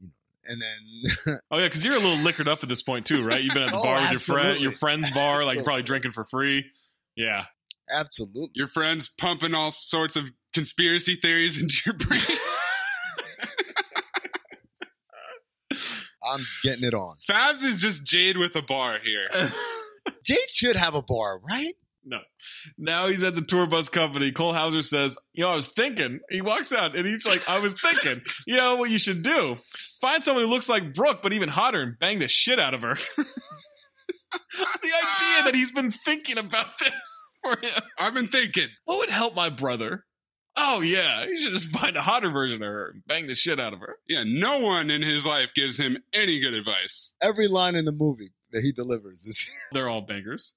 you know, and then Oh yeah, because you're a little liquored up at this point too, right? You've been at the Oh, bar with your friend, your friend's bar, like you're probably drinking for free. Yeah, absolutely. Your friends pumping all sorts of conspiracy theories into your brain. I'm getting it on. Fabs is just Jade with a bar here. Jade should have a bar, right? no. Now he's at the tour bus company. Cole Hauser says, "You know, I was thinking." He walks out and he's like, "I was thinking. You know what you should do? Find someone who looks like Brooke, but even hotter, and bang the shit out of her." the idea that he's been thinking about this for him. I've been thinking. What would help my brother? Oh yeah, you should just find a hotter version of her and bang the shit out of her. Yeah, no one in his life gives him any good advice. Every line in the movie that he delivers is They're all bangers.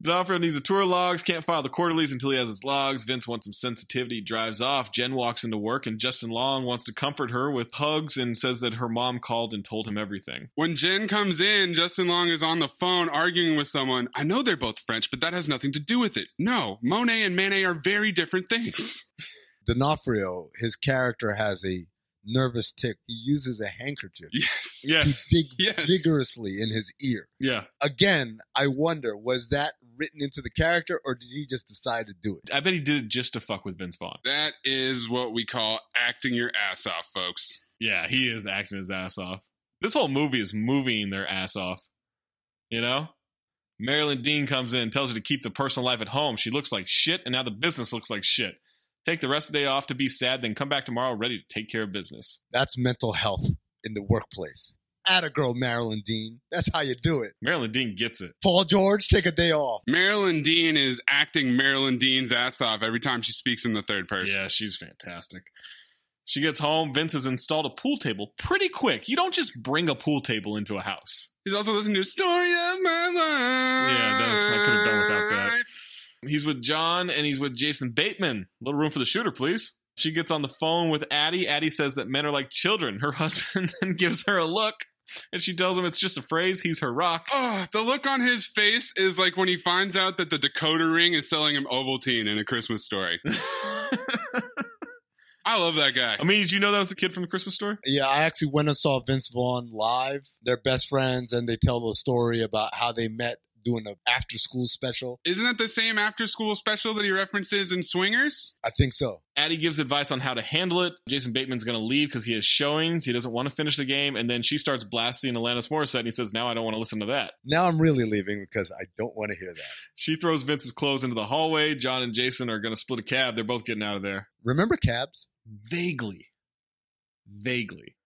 D'Onofrio needs the tour logs, can't file the quarterlies until he has his logs. Vince wants some sensitivity, drives off. Jen walks into work, and Justin Long wants to comfort her with hugs and says that her mom called and told him everything. When Jen comes in, Justin Long is on the phone arguing with someone. I know they're both French, but that has nothing to do with it. No, Monet and Manet are very different things. D'Onofrio. His character has a nervous tick. He uses a handkerchief Yes. Yes. to dig Yes. vigorously in his ear. Yeah. Again, I wonder, was that written into the character or did he just decide to do it? I bet he did it just to fuck with Vince Vaughn. That is what we call acting your ass off, folks. Yeah, he is acting his ass off. This whole movie is moving their ass off. You know? Marilyn Dean comes in, tells her to keep the personal life at home. She looks like shit, and now the business looks like shit. Take the rest of the day off to be sad, then come back tomorrow ready to take care of business. That's mental health in the workplace. Atta girl, Marilyn Dean. That's how you do it. Marilyn Dean gets it. Paul George, take a day off. Marilyn Dean is acting Marilyn Dean's ass off every time she speaks in the third person. Yeah, she's fantastic. She gets home. Vince has installed a pool table pretty quick. You don't just bring a pool table into a house. He's also listening to Story of My Life. Yeah, that's, I could have done without that. He's with John and he's with Jason Bateman. little room for the shooter, please. She gets on the phone with Addie. Addie says that men are like children. Her husband then gives her a look and she tells him it's just a phrase. He's her rock. Oh, the look on his face is like when he finds out that the decoder ring is selling him Ovaltine in a Christmas story. I love that guy. I mean, did you know that was a kid from the Christmas story? Yeah, I actually went and saw Vince Vaughn live. They're best friends, and they tell the story about how they met doing an after school special. Isn't that the same after school special that he references in Swingers? I think so. Addie gives advice on how to handle it. Jason Bateman's going to leave because he has showings. He doesn't want to finish the game. And then she starts blasting Alanis Morissette and he says, Now I don't want to listen to that. Now I'm really leaving because I don't want to hear that. She throws Vince's clothes into the hallway. John and Jason are going to split a cab. They're both getting out of there. Remember cabs? Vaguely. Vaguely.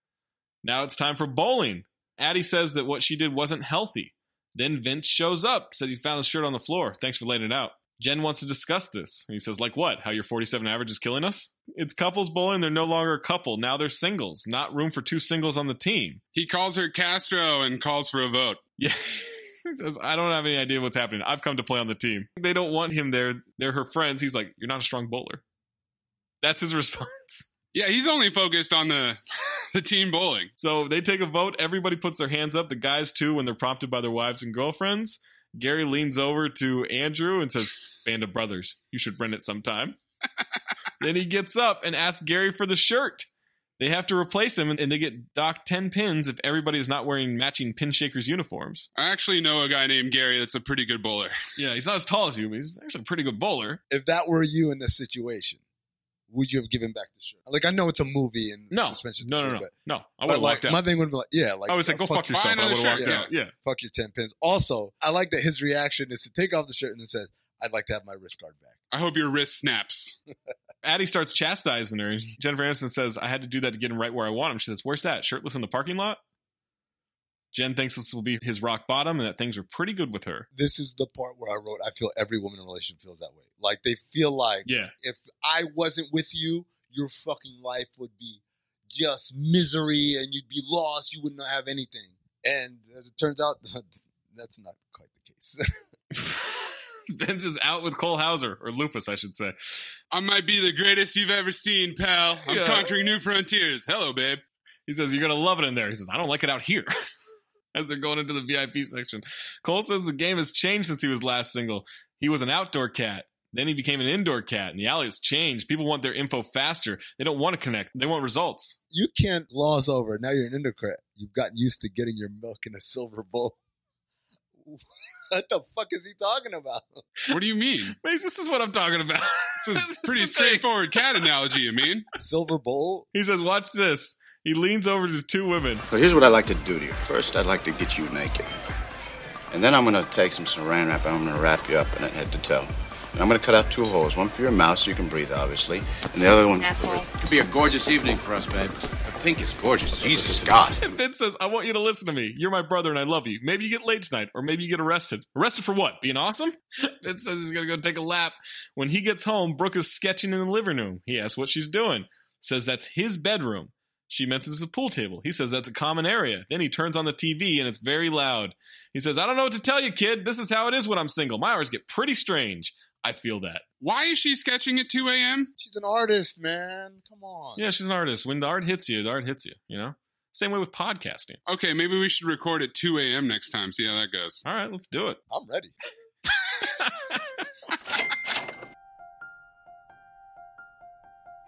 Now it's time for bowling. Addie says that what she did wasn't healthy. Then Vince shows up, said he found his shirt on the floor. Thanks for laying it out. Jen wants to discuss this. He says, like what? How your 47 average is killing us? It's couples bowling. They're no longer a couple. Now they're singles. Not room for two singles on the team. He calls her Castro and calls for a vote. Yeah. he says, I don't have any idea what's happening. I've come to play on the team. They don't want him there. They're her friends. He's like, You're not a strong bowler. That's his response. Yeah, he's only focused on the the team bowling. So they take a vote. Everybody puts their hands up. The guys, too, when they're prompted by their wives and girlfriends. Gary leans over to Andrew and says, Band of brothers, you should rent it sometime. then he gets up and asks Gary for the shirt. They have to replace him and they get docked 10 pins if everybody is not wearing matching pin shakers uniforms. I actually know a guy named Gary that's a pretty good bowler. Yeah, he's not as tall as you, but he's actually a pretty good bowler. If that were you in this situation, would you have given back the shirt? Like I know it's a movie and No, suspension. no, no, no, but, no. I would have like, walked out. My thing would be like, yeah, like I would say, uh, go fuck yourself. Buy I would have walked out. Yeah. fuck your ten pins. Also, I like that his reaction is to take off the shirt and then says, "I'd like to have my wrist guard back." I hope your wrist snaps. Addie starts chastising her. Jennifer Aniston says, I had to do that to get him right where I want him. She says, Where's that? Shirtless in the parking lot? Jen thinks this will be his rock bottom and that things are pretty good with her. This is the part where I wrote, I feel every woman in a relationship feels that way. Like they feel like, Yeah. if I wasn't with you, your fucking life would be just misery and you'd be lost. You wouldn't have anything. And as it turns out, that's not quite the case. Vince is out with Cole Hauser, or Lupus, I should say. I might be the greatest you've ever seen, pal. I'm Yeah. conquering new frontiers. Hello, babe. He says, You're going to love it in there. He says, I don't like it out here. As they're going into the VIP section. Cole says the game has changed since he was last single. He was an outdoor cat. Then he became an indoor cat, and the alley has changed. People want their info faster. They don't want to connect. They want results. You can't gloss over. Now you're an indocrat. You've gotten used to getting your milk in a silver bowl. what the fuck is he talking about? What do you mean? Maze, this is what I'm talking about. This is pretty straightforward cat analogy, you mean? Silver bowl? He says, watch this. He leans over to two women. So here's what I'd like to do to you. First, I'd like to get you naked. And then I'm going to take some saran wrap and I'm going to wrap you up in it head to toe. And I'm going to cut out two holes, one for your mouth so you can breathe, obviously, and the other one. Asshole. Could be a gorgeous evening for us, babe. The pink is gorgeous. Jesus God. And Vince says, I want you to listen to me. You're my brother and I love you. Maybe you get laid tonight, or maybe you get arrested. Arrested for what? Being awesome? Vince says he's going to go take a lap. When he gets home, Brooke is sketching in the living room. He asks what she's doing. Says that's his bedroom. She mentions the pool table. He says that's a common area. Then he turns on the TV and it's very loud. He says, I don't know what to tell you, kid. This is how it is when I'm single. My hours get pretty strange. I feel that. Why is she sketching at 2 a.m.? She's an artist, man. Come on. Yeah, she's an artist. When the art hits you, the art hits you, you know? Same way with podcasting. Okay, maybe we should record at 2 a.m. next time, see how that goes. All right, let's do it. I'm ready.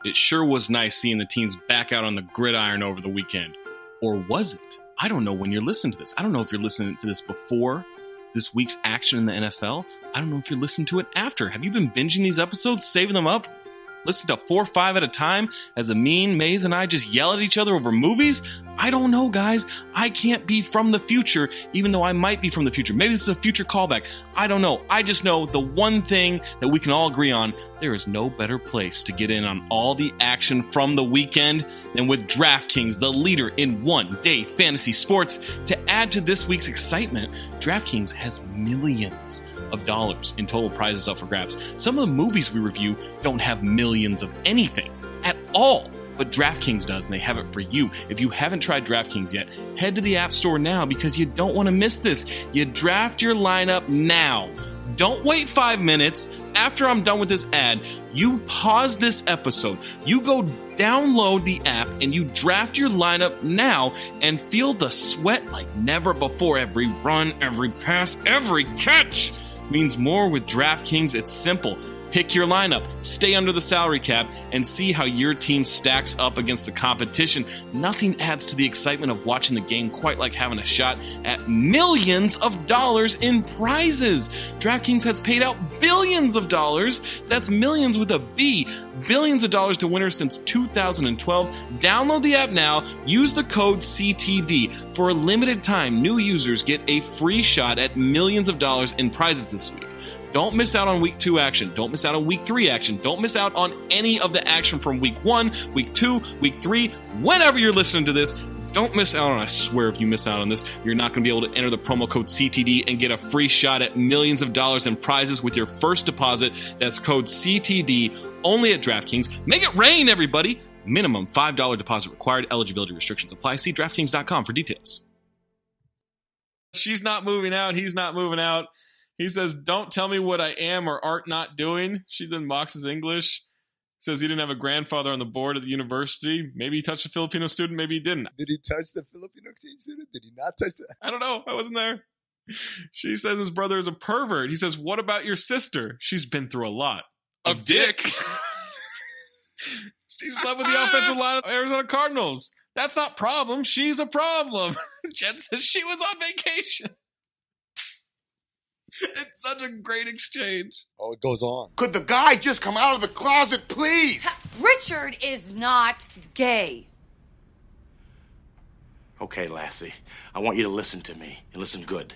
It sure was nice seeing the teams back out on the gridiron over the weekend. Or was it? I don't know when you're listening to this. I don't know if you're listening to this before this week's action in the NFL. I don't know if you're listening to it after. Have you been binging these episodes, saving them up? Listen to four or five at a time as Amin Maze and I just yell at each other over movies? I don't know, guys. I can't be from the future, even though I might be from the future. Maybe this is a future callback. I don't know. I just know the one thing that we can all agree on there is no better place to get in on all the action from the weekend than with DraftKings, the leader in one day fantasy sports. To add to this week's excitement, DraftKings has millions of dollars in total prizes up for grabs. Some of the movies we review don't have millions of anything at all. But DraftKings does, and they have it for you. If you haven't tried DraftKings yet, head to the App Store now because you don't want to miss this. You draft your lineup now. Don't wait five minutes. After I'm done with this ad, you pause this episode. You go download the app and you draft your lineup now and feel the sweat like never before. Every run, every pass, every catch means more with DraftKings. It's simple. Pick your lineup, stay under the salary cap, and see how your team stacks up against the competition. Nothing adds to the excitement of watching the game quite like having a shot at millions of dollars in prizes. DraftKings has paid out billions of dollars. That's millions with a B. Billions of dollars to winners since 2012. Download the app now. Use the code CTD. For a limited time, new users get a free shot at millions of dollars in prizes this week. Don't miss out on week two action. Don't miss out on week three action. Don't miss out on any of the action from week one, week two, week three, whenever you're listening to this. Don't miss out on. I swear, if you miss out on this, you're not going to be able to enter the promo code CTD and get a free shot at millions of dollars in prizes with your first deposit. That's code CTD only at DraftKings. Make it rain, everybody! Minimum $5 deposit required. Eligibility restrictions apply. See DraftKings.com for details. She's not moving out. He's not moving out. He says, Don't tell me what I am or art not doing. She then mocks his English. Says he didn't have a grandfather on the board at the university. Maybe he touched a Filipino student, maybe he didn't. Did he touch the Filipino exchange student? Did he not touch that? I don't know. I wasn't there. She says his brother is a pervert. He says, What about your sister? She's been through a lot. Of dick. She's slept with the offensive line of Arizona Cardinals. That's not problem. She's a problem. Jen says she was on vacation. It's such a great exchange. Oh, it goes on. Could the guy just come out of the closet, please? Richard is not gay. Okay, Lassie, I want you to listen to me and listen good.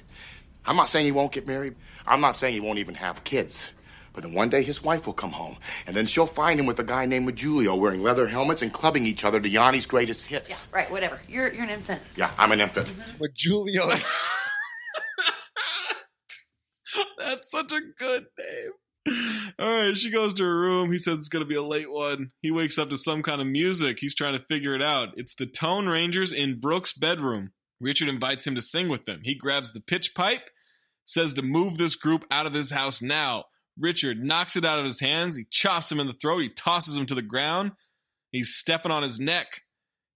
I'm not saying he won't get married. I'm not saying he won't even have kids. But then one day his wife will come home, and then she'll find him with a guy named Julio wearing leather helmets and clubbing each other to Yanni's greatest hits. Yeah, right, whatever. You're you're an infant. Yeah, I'm an infant. But Julio. That's such a good name. All right, she goes to her room. He says it's going to be a late one. He wakes up to some kind of music. He's trying to figure it out. It's the Tone Rangers in Brooke's bedroom. Richard invites him to sing with them. He grabs the pitch pipe, says to move this group out of his house now. Richard knocks it out of his hands. He chops him in the throat. He tosses him to the ground. He's stepping on his neck.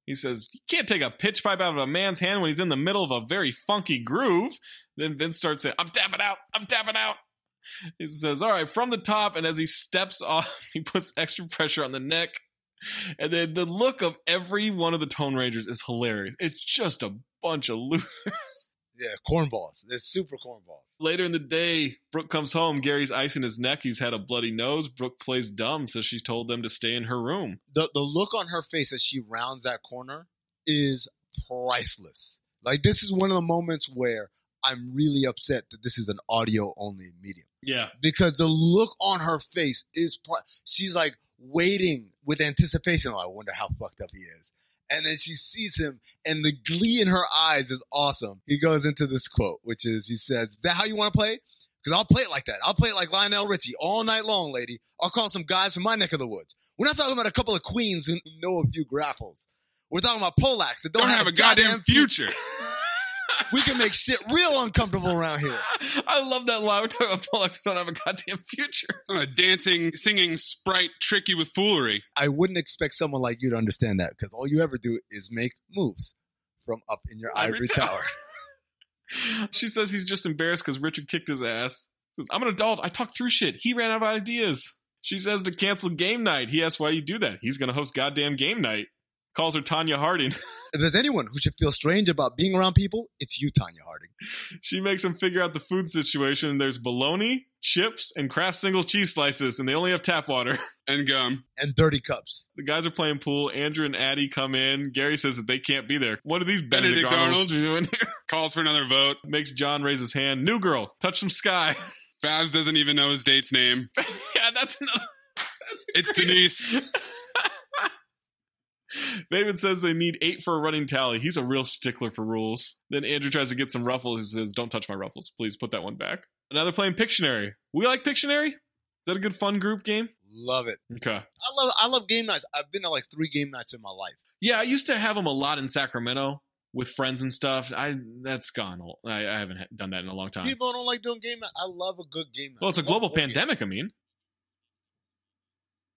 He says, You can't take a pitch pipe out of a man's hand when he's in the middle of a very funky groove. Then Vince starts saying, I'm tapping out. I'm tapping out. He says, All right, from the top. And as he steps off, he puts extra pressure on the neck. And then the look of every one of the Tone Rangers is hilarious. It's just a bunch of losers. Yeah, cornballs. They're super cornballs. Later in the day, Brooke comes home. Gary's icing his neck. He's had a bloody nose. Brooke plays dumb, so she told them to stay in her room. The the look on her face as she rounds that corner is priceless. Like this is one of the moments where I'm really upset that this is an audio only medium Yeah. because the look on her face is she's like waiting with anticipation. Oh, I wonder how fucked up he is. And then she sees him, and the glee in her eyes is awesome. He goes into this quote, which is he says, Is that how you want to play? Because I'll play it like that. I'll play it like Lionel Richie all night long, lady. I'll call some guys from my neck of the woods. We're not talking about a couple of queens who know a few grapples. We're talking about Polacks that don't, Don't have a goddamn future. we can make shit real uncomfortable around here. I love that line. We're talking about Polacks who don't have a goddamn future. A uh, dancing, singing sprite tricky with foolery. I wouldn't expect someone like you to understand that because all you ever do is make moves from up in your ivory, Ivory tower. tower. She says he's just embarrassed because Richard kicked his ass. Says, I'm an adult. I talk through shit. He ran out of ideas. She says to cancel game night. He asks why you do that. He's going to host goddamn game night. Calls her Tonya Harding. If there's anyone who should feel strange about being around people, it's you, Tonya Harding. she makes him figure out the food situation. There's bologna, chips, and Kraft singles cheese slices, and they only have tap water. And gum. And dirty cups. The guys are playing pool. Andrew and Addie come in. Gary says that they can't be there. What are these Benedict, Benedict Arnolds Arnolds doing here? calls for another vote. Makes John raise his hand. New girl, touch some sky. Fabs doesn't even know his date's name. yeah, that's another. It's Denise. David says they need eight for a running tally. He's a real stickler for rules. Then Andrew tries to get some ruffles. He says, Don't touch my ruffles. Please put that one back. Now they're playing Pictionary. We like Pictionary? Is that a good fun group game? Love it. Okay. I love I love game nights. I've been to like three game nights in my life. Yeah, I used to have them a lot in Sacramento with friends and stuff. I that's gone. I, I haven't done that in a long time. People don't like doing game night. I love a good game night. Well, it's a global pandemic. I mean,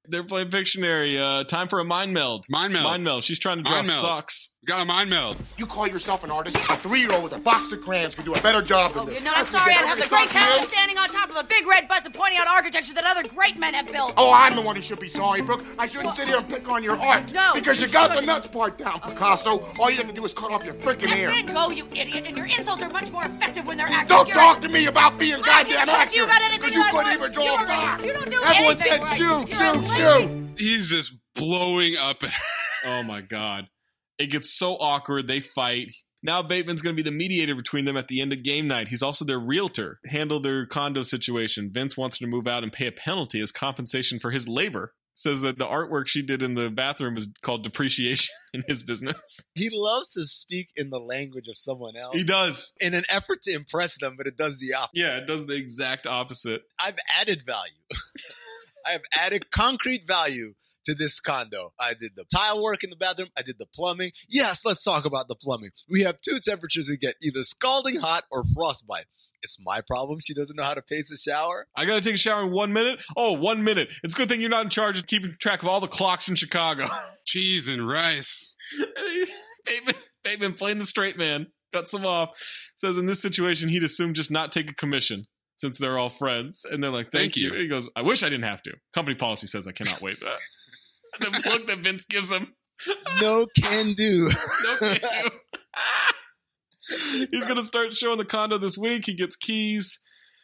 they're playing Pictionary. Uh, time for a mind meld. Mind meld. Mind meld. She's trying to draw socks. Got a mind meld. You call yourself an artist? A three-year-old with a box of crayons can do a better job than Oh, this. you're not That's sorry I'd have the great talent fucking standing on top of a big red bus and pointing out architecture that other great men have built. Oh, I'm the one who should be sorry, Brooke. I shouldn't sit here and pick on your art. No, Because you you got the shouldn't. nuts part down, Picasso. All you have to do is cut off your freaking Let ear. men go, you idiot, and your insults are much more effective when they're accurate. Don't You're talk to me about being I goddamn talk to you about anything Because you I couldn't even draw a sock. you don't do Everyone anything said right. shoot, shoot, shoot. He's just blowing up. Oh my god. It gets so awkward. They fight. Now Bateman's going to be the mediator between them at the end of game night. He's also their realtor. Handle their condo situation. Vince wants her to move out and pay a penalty as compensation for his labor. Says that the artwork she did in the bathroom is called depreciation in his business. He loves to speak in the language of someone else. He does. In an effort to impress them, but it does the opposite. Yeah, it does the exact opposite. I've added value. I have added concrete value to this condo. I did the tile work in the bathroom. I did the plumbing. Yes, let's talk about the plumbing. We have two temperatures we get either scalding hot or frostbite. It's my problem. She doesn't know how to pace a shower. I got to take a shower in one minute. Oh, one minute. It's a good thing you're not in charge of keeping track of all the clocks in Chicago. Cheese and rice. Bateman, Bateman playing the straight man, cuts him off. Says in this situation, he'd assume just not take a commission since they're all friends. And they're like, thank, Thank you. you. He goes, I wish I didn't have to. Company policy says I cannot waive that. And the look that Vince gives him, No can do. no can do. He's going to start showing the condo this week. He gets keys.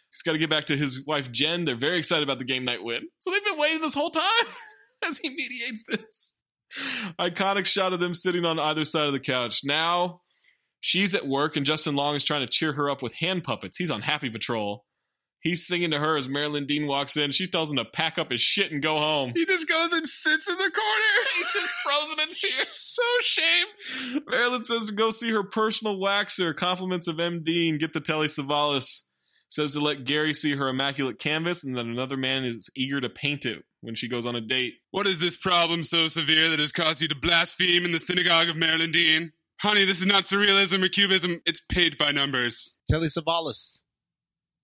He's got to get back to his wife, Jen. They're very excited about the game night win. So they've been waiting this whole time as he mediates this. Iconic shot of them sitting on either side of the couch. Now she's at work and Justin Long is trying to cheer her up with hand puppets. He's on Happy Patrol. He's singing to her as Marilyn Dean walks in. She tells him to pack up his shit and go home. He just goes and sits in the corner. He's just frozen in fear. so shame. Marilyn says to go see her personal waxer. Compliments of M. Dean. Get the Telly Savalas. Says to let Gary see her immaculate canvas and that another man is eager to paint it when she goes on a date. What is this problem so severe that has caused you to blaspheme in the synagogue of Marilyn Dean? Honey, this is not surrealism or cubism. It's paid by numbers. Telly Savalas,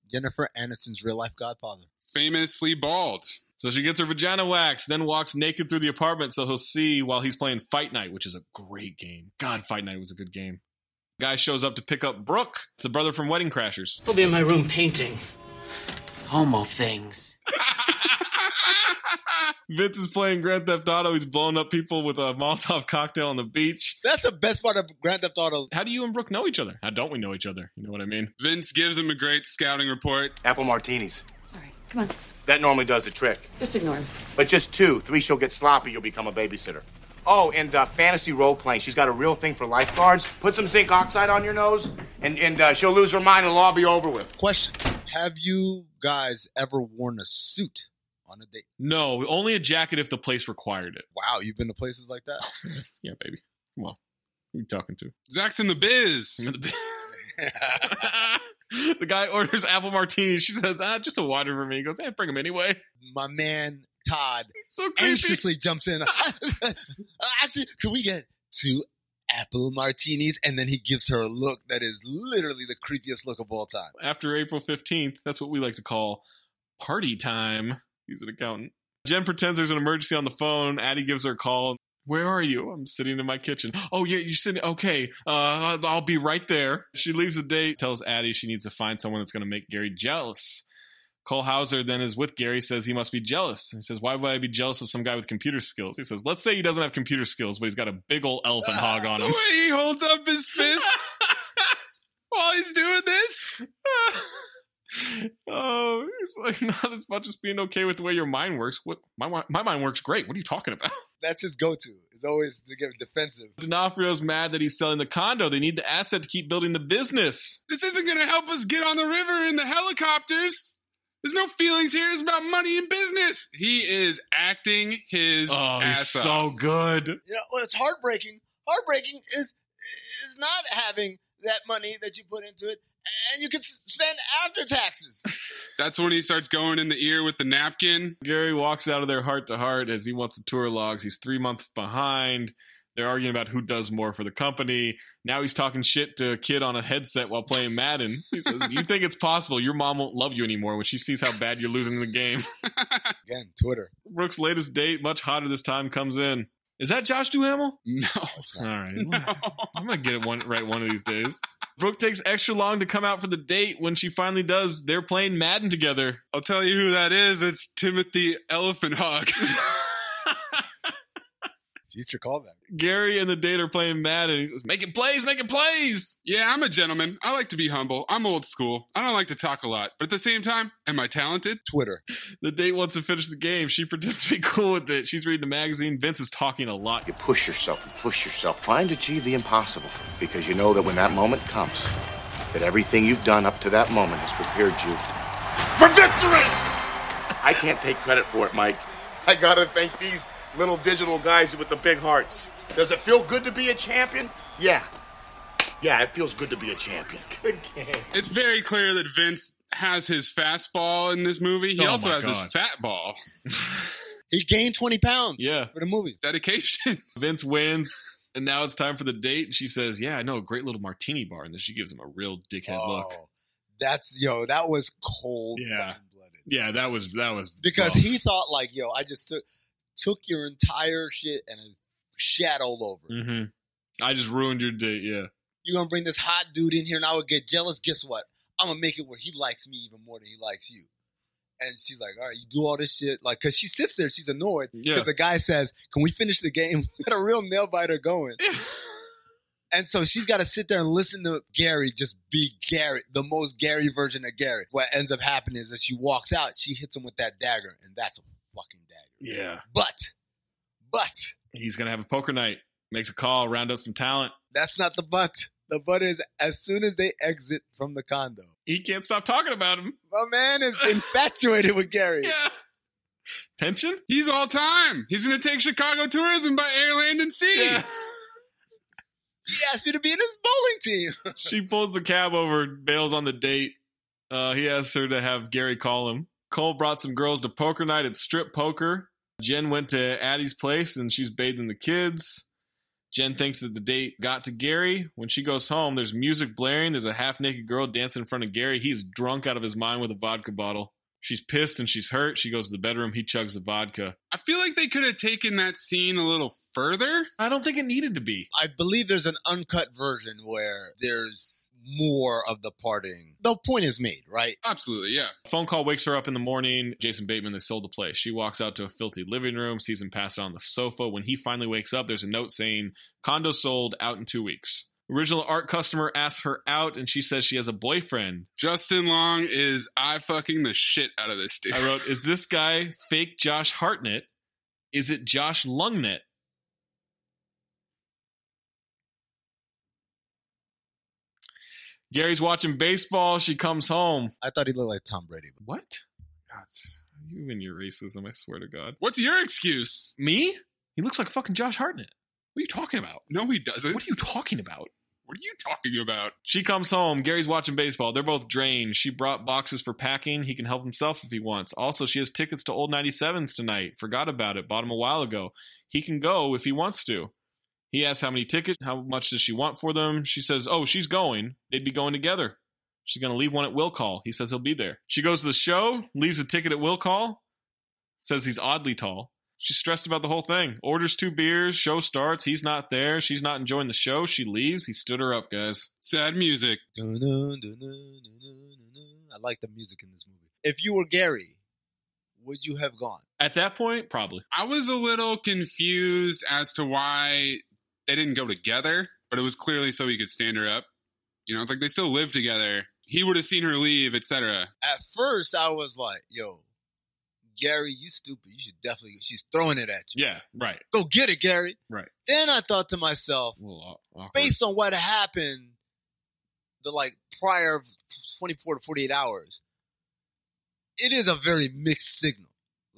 Jennifer Aniston's real life godfather. Famously bald. So she gets her vagina waxed, then walks naked through the apartment so he'll see while he's playing Fight Night, which is a great game. God, Fight Night was a good game. Guy shows up to pick up Brooke. It's the brother from Wedding Crashers. He'll be in my room painting. homo things. Vince is playing Grand Theft Auto. He's blowing up people with a Molotov cocktail on the beach. That's the best part of Grand Theft Auto. How do you and Brooke know each other? How don't we know each other? You know what I mean? Vince gives him a great scouting report. Apple martinis. All right, come on. That normally does the trick. Just ignore him. But just two. Three, she'll get sloppy. You'll become a babysitter. Oh, and uh, fantasy role playing. She's got a real thing for lifeguards. Put some zinc oxide on your nose, and, and uh, she'll lose her mind and it'll all be over with. Question: Have you guys ever worn a suit on a date? No, only a jacket if the place required it. Wow, you've been to places like that? yeah, baby. Come on. Who are you talking to? Zach's in the biz. the guy orders apple martinis. She says, ah, just a water for me. He goes, hey, bring them anyway. My man Todd so creepy. anxiously jumps in. Actually, can we get two apple martinis? And then he gives her a look that is literally the creepiest look of all time. After April 15th, that's what we like to call party time. He's an accountant. Jen pretends there's an emergency on the phone. Addie gives her a call. Where are you? I'm sitting in my kitchen. Oh, yeah, you're sitting. Okay, uh, I'll be right there. She leaves the date, tells Addie she needs to find someone that's going to make Gary jealous. Cole Hauser then is with Gary, says he must be jealous. He says, Why would I be jealous of some guy with computer skills? He says, Let's say he doesn't have computer skills, but he's got a big old elephant hog on The him. way he holds up his fist while he's doing this. not as much as being okay with the way your mind works. What my my mind works great. What are you talking about? That's his go-to. It's always to get defensive. D'Onofrio's mad that he's selling the condo. They need the asset to keep building the business. This isn't going to help us get on the river in the helicopters. There's no feelings here. It's about money and business. He is acting his Oh, he's ass so off. good. You know, well, it's heartbreaking. Heartbreaking is is not having that money that you put into it, and you can spend after taxes. That's when he starts going in the ear with the napkin. Gary walks out of there heart to heart as he wants the tour logs. He's three months behind. They're arguing about who does more for the company. Now he's talking shit to a kid on a headset while playing Madden. He says, You think it's possible your mom won't love you anymore when she sees how bad you're losing the game? Again, Twitter. Brooke's latest date, much hotter this time, comes in. Is that Josh Duhamel? No. All right. I'm going to get it one right one of these days. Brooke takes extra long to come out for the date. When she finally does, they're playing Madden together. I'll tell you who that is. It's Timothy Elephant Hog. Future callback. Gary and the date are playing Madden. He says, making plays, making plays. yeah, I'm a gentleman. I like to be humble. I'm old school. I don't like to talk a lot. But at the same time, am I talented? Twitter. The date wants to finish the game. She pretends to be cool with it. She's reading a magazine. Vince is talking a lot. You push yourself and push yourself, trying to achieve the impossible, because you know that when that moment comes, that everything you've done up to that moment has prepared you for victory. I can't take credit for it, Mike. I gotta thank these little digital guys with the big hearts. Does it feel good to be a champion? Yeah. Yeah, it feels good to be a champion. Good game. It's very clear that Vince has his fastball in this movie. He Oh also my has his fat ball. He gained 20 pounds Yeah. for the movie. Dedication. Vince wins. And now it's time for the date. She says, Yeah, I know a great little martini bar. And then she gives him a real dickhead oh, look. Oh, that's yo, that was cold. Yeah. Yeah, that was that was Because rough. he thought like, yo, I just took took your entire shit and a shat all over. Mhm. I just ruined your date, yeah. You're gonna bring this hot dude in here and I would get jealous. Guess what? I'm gonna make it where he likes me even more than he likes you. And she's like, all right, you do all this shit. Like, cause she sits there, she's annoyed. Yeah. Cause the guy says, can we finish the game? We got a real nail biter going. and so she's got to sit there and listen to Gary just be Gary, the most Gary version of Gary. What ends up happening is that she walks out, she hits him with that dagger, and that's a fucking dagger. Yeah. But, but, He's gonna have a poker night. Makes a call, round up some talent. that's not the but. The but is as soon as they exit from the condo, He can't stop talking about him. my man is infatuated with Gary. Yeah. Tension? He's all time. He's going to take Chicago tourism by air, land, and sea. Yeah. He asked me to be in his bowling team. she pulls the cab over, bails on the date. Uh, he asks her to have Gary call him. Cole brought some girls to poker night at strip poker. Jen went to Addie's place and she's bathing the kids. Jen thinks that the date got to Gary. When she goes home, there's music blaring. There's a half naked girl dancing in front of Gary. He's drunk out of his mind with a vodka bottle. She's pissed and she's hurt. She goes to the bedroom. He chugs the vodka. I feel like they could have taken that scene a little further. I don't think it needed to be. I believe there's an uncut version where there's more of the parting. The point is made, right? Absolutely, yeah. Phone call wakes her up in the morning. Jason Bateman, they sold the place. She walks out to a filthy living room, sees him pass out on the sofa. When he finally wakes up, there's a note saying, condo sold out in two weeks. Original art customer asks her out, and she says she has a boyfriend. Justin Long is I fucking the shit out of this dude. I wrote, Is this guy fake Josh Hartnett? Is it Josh Lungnet? Gary's watching baseball. She comes home. I thought he looked like Tom Brady. What? God, you and your racism, I swear to God. What's your excuse? Me? He looks like fucking Josh Hartnett. What are you talking about? No, he doesn't. What are you talking about? What are you talking about? She comes home. Gary's watching baseball. They're both drained. She brought boxes for packing. He can help himself if he wants. Also, she has tickets to Old 97s tonight. Forgot about it. Bought them a while ago. He can go if he wants to. He asks how many tickets, how much does she want for them? She says, oh, she's going. They'd be going together. She's going to leave one at Will Call. He says he'll be there. She goes to the show, leaves a ticket at Will Call, says he's oddly tall. She's stressed about the whole thing. Orders two beers, show starts. He's not there. She's not enjoying the show. She leaves. He stood her up, guys. Sad music. I like the music in this movie. If you were Gary, would you have gone? At that point, probably. I was a little confused as to why they didn't go together, but it was clearly so he could stand her up. You know, it's like they still live together. He would have seen her leave, etc. At first, I was like, yo, Gary, you stupid. You should definitely, she's throwing it at you. Yeah, right. Go get it, Gary. Right. Then I thought to myself, based on what happened the like prior 24 to 48 hours, it is a very mixed signal.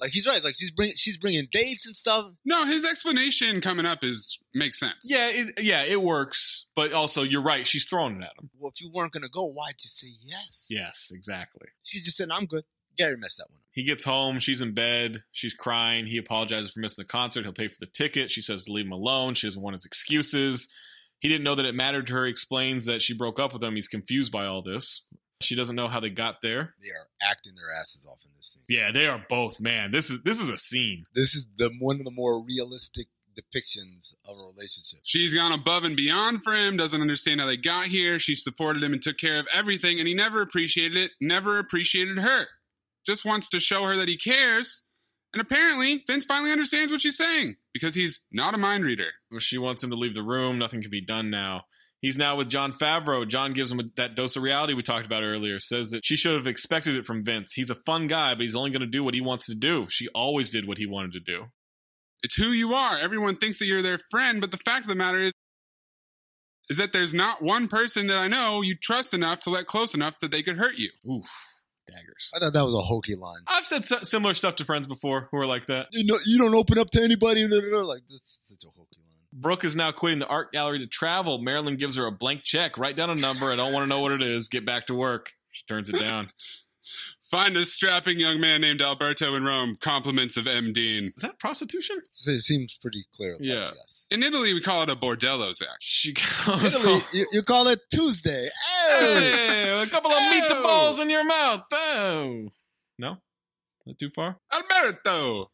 Like he's right. Like she's bringing she's bringing dates and stuff. No, his explanation coming up is makes sense. Yeah, it, yeah, it works. But also, you're right. She's throwing it at him. Well, if you weren't gonna go, why'd you say yes? Yes, exactly. She just said, "I'm good." Gary messed that one up. He gets home. She's in bed. She's crying. He apologizes for missing the concert. He'll pay for the ticket. She says to leave him alone. She doesn't want his excuses. He didn't know that it mattered to her. He explains that she broke up with him. He's confused by all this. She doesn't know how they got there. They are acting their asses off in this scene. Yeah, they are both. Man, this is this is a scene. This is the one of the more realistic depictions of a relationship. She's gone above and beyond for him, doesn't understand how they got here. She supported him and took care of everything, and he never appreciated it, never appreciated her. Just wants to show her that he cares. And apparently, Vince finally understands what she's saying because he's not a mind reader. Well, She wants him to leave the room. Nothing can be done now. He's now with Jon Favreau. John gives him that dose of reality we talked about earlier. Says that she should have expected it from Vince. He's a fun guy, but he's only going to do what he wants to do. She always did what he wanted to do. It's who you are. Everyone thinks that you're their friend, but the fact of the matter is, is that there's not one person that I know you trust enough to let close enough that they could hurt you. Oof, daggers. I thought that was a hokey line. I've said si- similar stuff to friends before who are like that. You know, you don't open up to anybody. Like that's such a hokey line. Brooke is now quitting the art gallery to travel. Marilyn gives her a blank check. Write down a number. I don't want to know what it is. Get back to work. She turns it down. Find a strapping young man named Alberto in Rome. Compliments of M. Dean. Is that prostitution? It seems pretty clear. like, Yeah. yes. In Italy, we call it a bordello, Zach. She goes. Italy, you, you call it Tuesday. Hey! Hey, a couple of meatballs in your mouth. Oh. No? Not too far? Alberto!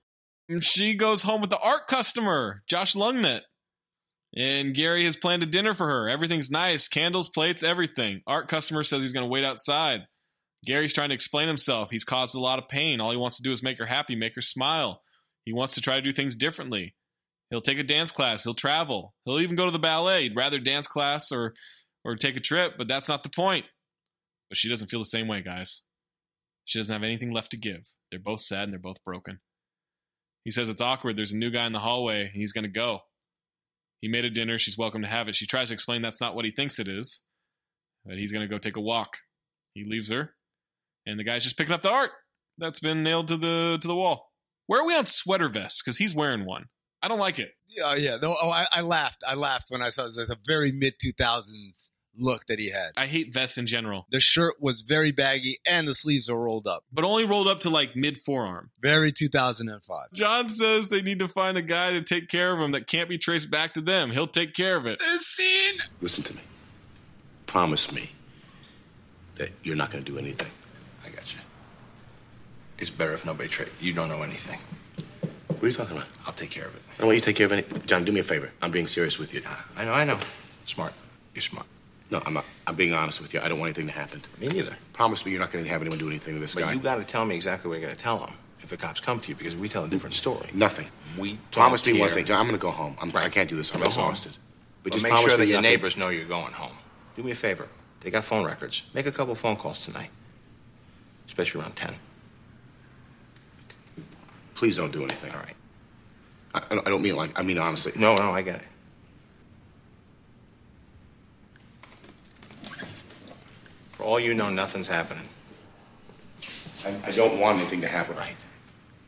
And She goes home with the art customer, Josh Lungnet. And Gary has planned a dinner for her. Everything's nice candles, plates, everything. Art customer says he's going to wait outside. Gary's trying to explain himself. He's caused a lot of pain. All he wants to do is make her happy, make her smile. He wants to try to do things differently. He'll take a dance class. He'll travel. He'll even go to the ballet. He'd rather dance class or or take a trip, but that's not the point. But she doesn't feel the same way, guys. She doesn't have anything left to give. They're both sad and they're both broken. He says it's awkward. There's a new guy in the hallway and he's going to go. He made a dinner. She's welcome to have it. She tries to explain that's not what he thinks it is, but he's going to go take a walk. He leaves her, and the guy's just picking up the art that's been nailed to the to the wall. Where are we on sweater vests? Because he's wearing one. I don't like it. Yeah, yeah. No, oh, I, I laughed. I laughed when I saw it. It was a very mid two thousands look that he had. I hate vests in general, The shirt was very baggy and the sleeves were rolled up. but only rolled up to like mid forearm. Very two thousand and five. John says they need to find a guy to take care of him that can't be traced back to them. He'll take care of it. This scene! Listen to me. Promise me that you're not going to do anything. I got you. It's better if nobody trade. You don't know anything. What are you talking about? I'll take care of it. I don't want you to take care of any. John, do me a favor. I'm being serious with you. I know, I know. Smart. You're smart. No, I'm not. I'm being honest with you. I don't want anything to happen. Me neither. Promise me you're not going to have anyone do anything to this But guy. you got to tell me exactly what you're going to tell them if the cops come to you because we tell a different story. Nothing. We Promise me one thing. John, I'm going to go home. I'm, I can't do this. I'm Go home. exhausted. But, But just make sure that your nothing. neighbors know you're going home. Do me a favor. They got phone records. Make a couple phone calls tonight, especially around 10. Please don't do anything. All right. I, I don't- mean like. I mean honestly. No, no, I get it. For all you know, nothing's happening. I, I don't want anything to happen. Right.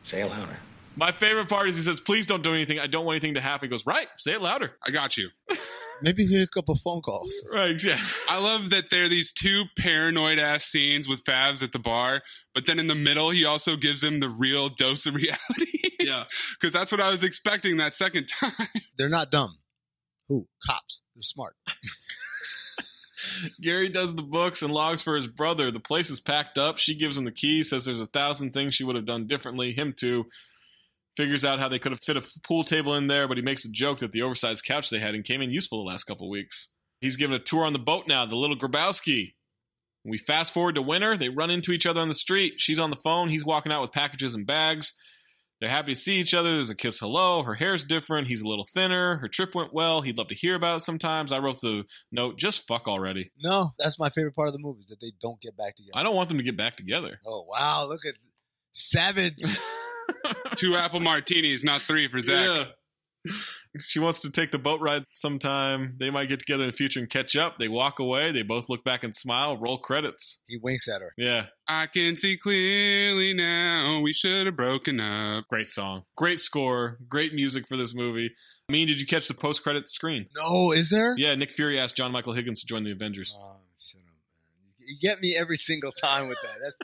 Say it louder. My favorite part is he says, "Please don't do anything. I don't want anything to happen." He goes, "Right, say it louder." I got you. Maybe hear a couple phone calls. Right, yeah. I love that there are these two paranoid ass scenes with Favs at the bar, but then in the middle, he also gives him the real dose of reality. Yeah. Because that's what I was expecting that second time. They're not dumb. Who? Cops. They're smart. Gary does the books and logs for his brother. The place is packed up. She gives him the key, says there's a thousand things she would have done differently. Him too. Figures out how they could have fit a pool table in there, but he makes a joke that the oversized couch they had and came in useful the last couple weeks. He's given a tour on the boat now, the little Grobowski. We fast forward to winter. They run into each other on the street. She's on the phone. He's walking out with packages and bags. They're happy to see each other. There's a kiss hello. Her hair's different. He's a little thinner. Her trip went well. He'd love to hear about it sometimes. I wrote the note, just fuck already. No, that's my favorite part of the movie is that they don't get back together. I don't want them to get back together. Oh wow, look at Savage. two apple martinis, not three for Zach. Yeah. She wants to take the boat ride sometime. They might get together in the future and catch up. They walk away. They both look back and smile. Roll credits. He winks at her. Yeah. I can see clearly now. We should have broken up. Great song. Great score. Great music for this movie. I mean, did you catch the post credit screen? No, is there? Yeah, Nick Fury asked John Michael Higgins to join the Avengers. Oh, shut up, man. You get me every single time with that. That's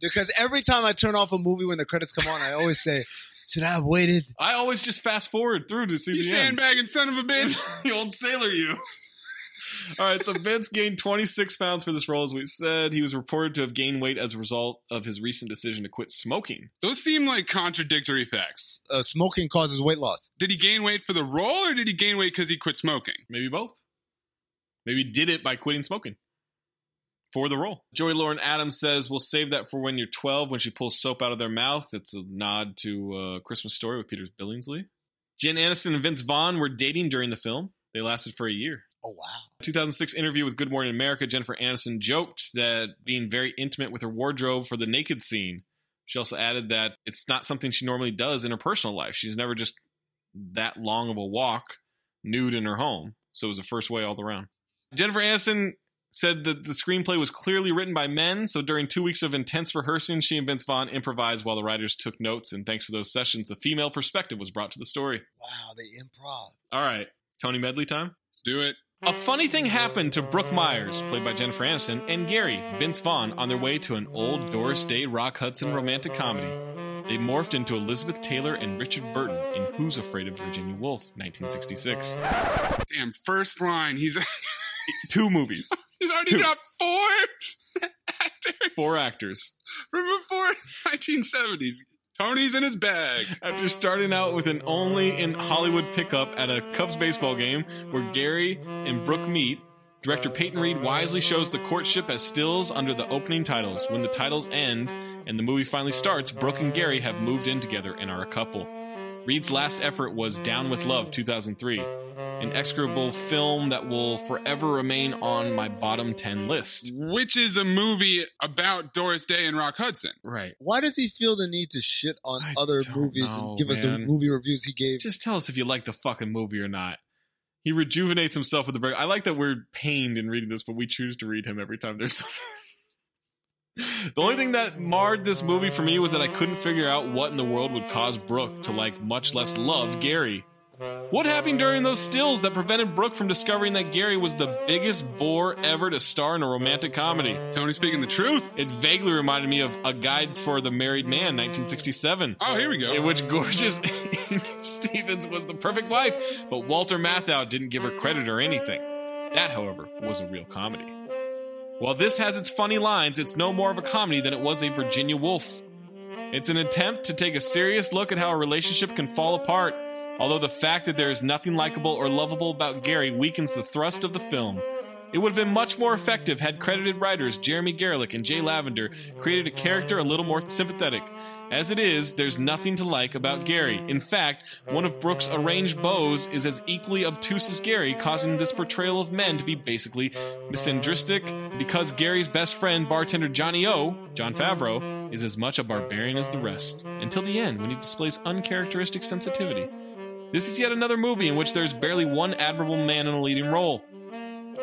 because every time I turn off a movie when the credits come on, I always say, "Should I have waited?" I always just fast forward through to see You the end. sandbagging son of a bitch. the old sailor you. All right, so Vince gained 26 pounds for this role, as we said. He was reported to have gained weight as a result of his recent decision to quit smoking. Those seem like contradictory facts. Uh, smoking causes weight loss. Did he gain weight for the role or did he gain weight because he quit smoking? Maybe both. Maybe he did it by quitting smoking for the role. Joey Lauren Adams says, We'll save that for when you're 12 when she pulls soap out of their mouth. It's a nod to uh, Christmas Story with Peter Billingsley. Jen Aniston and Vince Vaughn were dating during the film. They lasted for a year. Oh wow. 2006 interview with Good Morning America, Jennifer Aniston joked that being very intimate with her wardrobe for the naked scene. She also added that it's not something she normally does in her personal life. She's never just that long of a walk nude in her home. So it was a first way all around. Jennifer Aniston said that the screenplay was clearly written by men. So during two weeks of intense rehearsing, she and Vince Vaughn improvised while the writers took notes. And thanks to those sessions, the female perspective was brought to the story. Wow, they improv. All right, Tony Medley time. Let's do it. A funny thing happened to Brooke Myers, played by Jennifer Aniston, and Gary, Vince Vaughn, on their way to an old Doris Day Rock Hudson romantic comedy. They morphed into Elizabeth Taylor and Richard Burton in Who's Afraid of Virginia Woolf, 1966. Damn, first line. He's Two movies, he's already Two. dropped four actors four actors. from before 1970s. Tony's in his bag. After starting out with an only in Hollywood pickup at a Cubs baseball game where Gary and Brooke meet, director Peyton Reed wisely shows the courtship as stills under the opening titles. When the titles end and the movie finally starts, Brooke and Gary have moved in together and are a couple. Reed's last effort was Down with Love 2003, an execrable film that will forever remain on my bottom 10 list. Which is a movie about Doris Day and Rock Hudson. Right. Why does he feel the need to shit on I other movies know, and give us the movie reviews he gave? Just tell us if you like the fucking movie or not. He rejuvenates himself with the break. I like that we're pained in reading this, but we choose to read him every time there's something. The only thing that marred this movie for me was that I couldn't figure out what in the world would cause Brooke to like, much less love Gary. What happened during those stills that prevented Brooke from discovering that Gary was the biggest bore ever to star in a romantic comedy? Tony speaking the truth. It vaguely reminded me of A Guide for the Married Man, 1967. Oh, here we go. In which gorgeous Stevens was the perfect wife, but Walter Matthau didn't give her credit or anything. That, however, was a real comedy. While this has its funny lines, it's no more of a comedy than it was a Virginia Woolf. It's an attempt to take a serious look at how a relationship can fall apart, although the fact that there is nothing likable or lovable about Gary weakens the thrust of the film. It would have been much more effective had credited writers Jeremy Garelick and Jay Lavender created a character a little more sympathetic. As it is, there's nothing to like about Gary. In fact, one of Brooke's arranged beaus is as equally obtuse as Gary, causing this portrayal of men to be basically misandristic because Gary's best friend, bartender Johnny O, Jon Favreau, is as much a barbarian as the rest, until the end when he displays uncharacteristic sensitivity. This is yet another movie in which there's barely one admirable man in a leading role.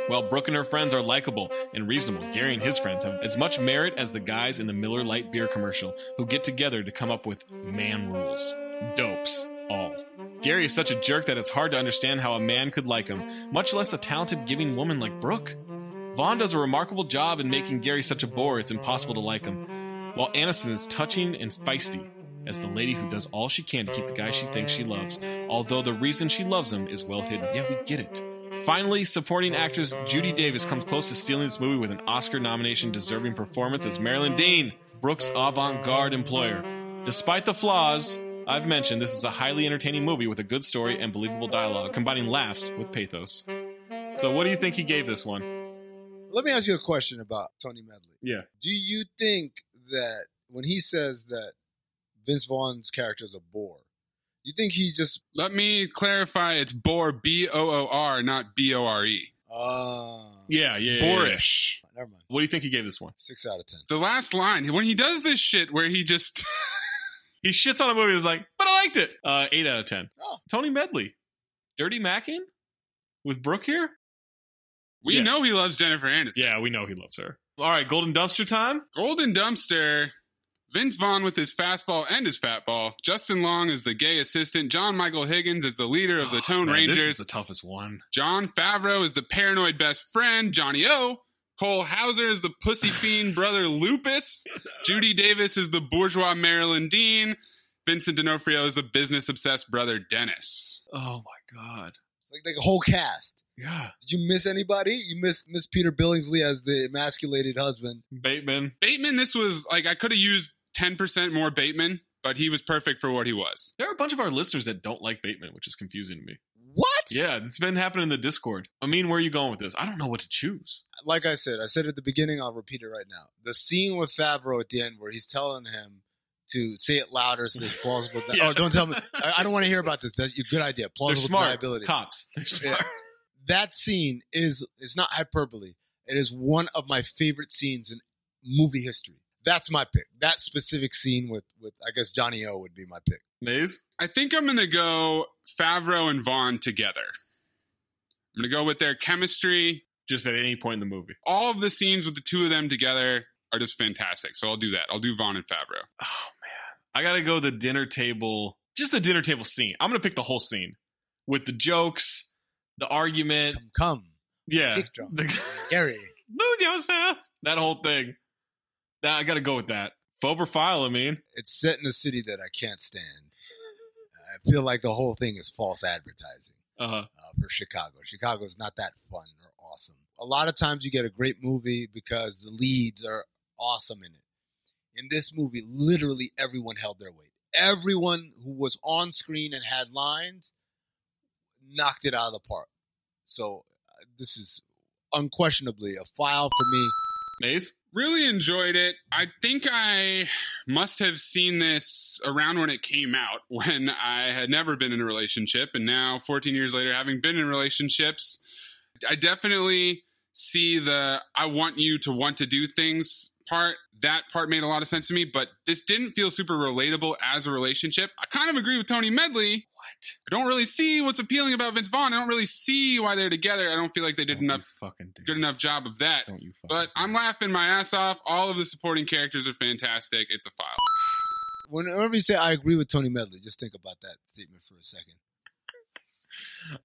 While Brooke and her friends are likable and reasonable, Gary and his friends have as much merit as the guys in the Miller Lite beer commercial who get together to come up with man rules. Dopes, all. Gary is such a jerk that it's hard to understand how a man could like him, much less a talented, giving woman like Brooke. Vaughn does a remarkable job in making Gary such a bore it's impossible to like him, while Aniston is touching and feisty as the lady who does all she can to keep the guy she thinks she loves, although the reason she loves him is well hidden. Yeah, we get it. Finally, supporting actress Judy Davis comes close to stealing this movie with an Oscar nomination deserving performance as Marilyn Dean, Brooke's avant garde employer. Despite the flaws I've mentioned, this is a highly entertaining movie with a good story and believable dialogue, combining laughs with pathos. So, what do you think he gave this one? Let me ask you a question about Tony Medley. Yeah. Do you think that when he says that Vince Vaughn's character is a bore, you think he's just Let me clarify. It's Boar, B O O R, not B O R E. Oh. Yeah, yeah, yeah, Boorish. Never mind. What do you think he gave this one? Six out of ten. The last line when he does this shit where he just He shits on a movie. He's like, but I liked it. Uh, eight out of ten. Oh. Tony Medley, Dirty Mackin with Brooke here. we Yeah. know he loves Jennifer Aniston. Yeah, we know he loves her. All right, Golden Dumpster time. Golden Dumpster. Vince Vaughn with his fastball and his fatball. Justin Long is the gay assistant. John Michael Higgins is the leader of the oh, Tone Oh, Man, Rangers. This is the toughest one. Jon Favreau is the paranoid best friend, Johnny O. Cole Hauser is the pussy fiend brother Lupus. Judy Davis is the bourgeois Marilyn Dean. Vincent D'Onofrio is the business obsessed brother Dennis. Oh my god. It's like the whole cast. Yeah. Did you miss anybody? You missed Miss Peter Billingsley as the emasculated husband. Bateman. Bateman, this was like I could have used 10% more Bateman, but he was perfect for what he was. There are a bunch of our listeners that don't like Bateman, which is confusing to me. What? Yeah, it's been happening in the Discord. I mean, where are you going with this? I don't know what to choose. Like I said, I said at the beginning, I'll repeat it right now. The scene with Favreau at the end where he's telling him to say it louder so there's plausible. Yeah. Oh, don't tell me. I, I don't want to hear about this. That's a good idea. They're Plausible smart. deniability. Cops. They're Yeah. smart. That scene is is not hyperbole. It is one of my favorite scenes in movie history. That's my pick. That specific scene with with I guess Johnny O would be my pick. Maze? I think I'm going to go Favreau and Vaughn together. I'm going to go with their chemistry. Just at any point in the movie. All of the scenes with the two of them together are just fantastic. So I'll do that. I'll do Vaughn and Favreau. Oh man. I gotta go the dinner table. Just the dinner table scene. I'm gonna pick the whole scene. With the jokes, the argument. Come, come. Yeah. Kick drum. The, Gary. lose yourself. That whole thing. That I gotta go with that. Fober file, I mean. It's set in a city that I can't stand. I feel like the whole thing is false advertising. Uh-huh. uh, for Chicago. Chicago's not that fun or awesome. A lot of times you get a great movie because the leads are awesome in it. In this movie, literally everyone held their weight. Everyone who was on screen and had lines knocked it out of the park. So uh, this is unquestionably a file for me. Maze? Really enjoyed it. I think I must have seen this around when it came out, when I had never been in a relationship. And now, 14 years later, having been in relationships, I definitely see the I want you to want to do things part. That part made a lot of sense to me, but this didn't feel super relatable as a relationship. I kind of agree with Tony Medley. What? I don't really see what's appealing about Vince Vaughn. I don't really see why they're together. I don't feel like they did enough fucking good enough job of that. Don't you But I'm laughing my ass off. All of the supporting characters are fantastic. It's a file. Whenever you say I agree with Tony Medley, just think about that statement for a second.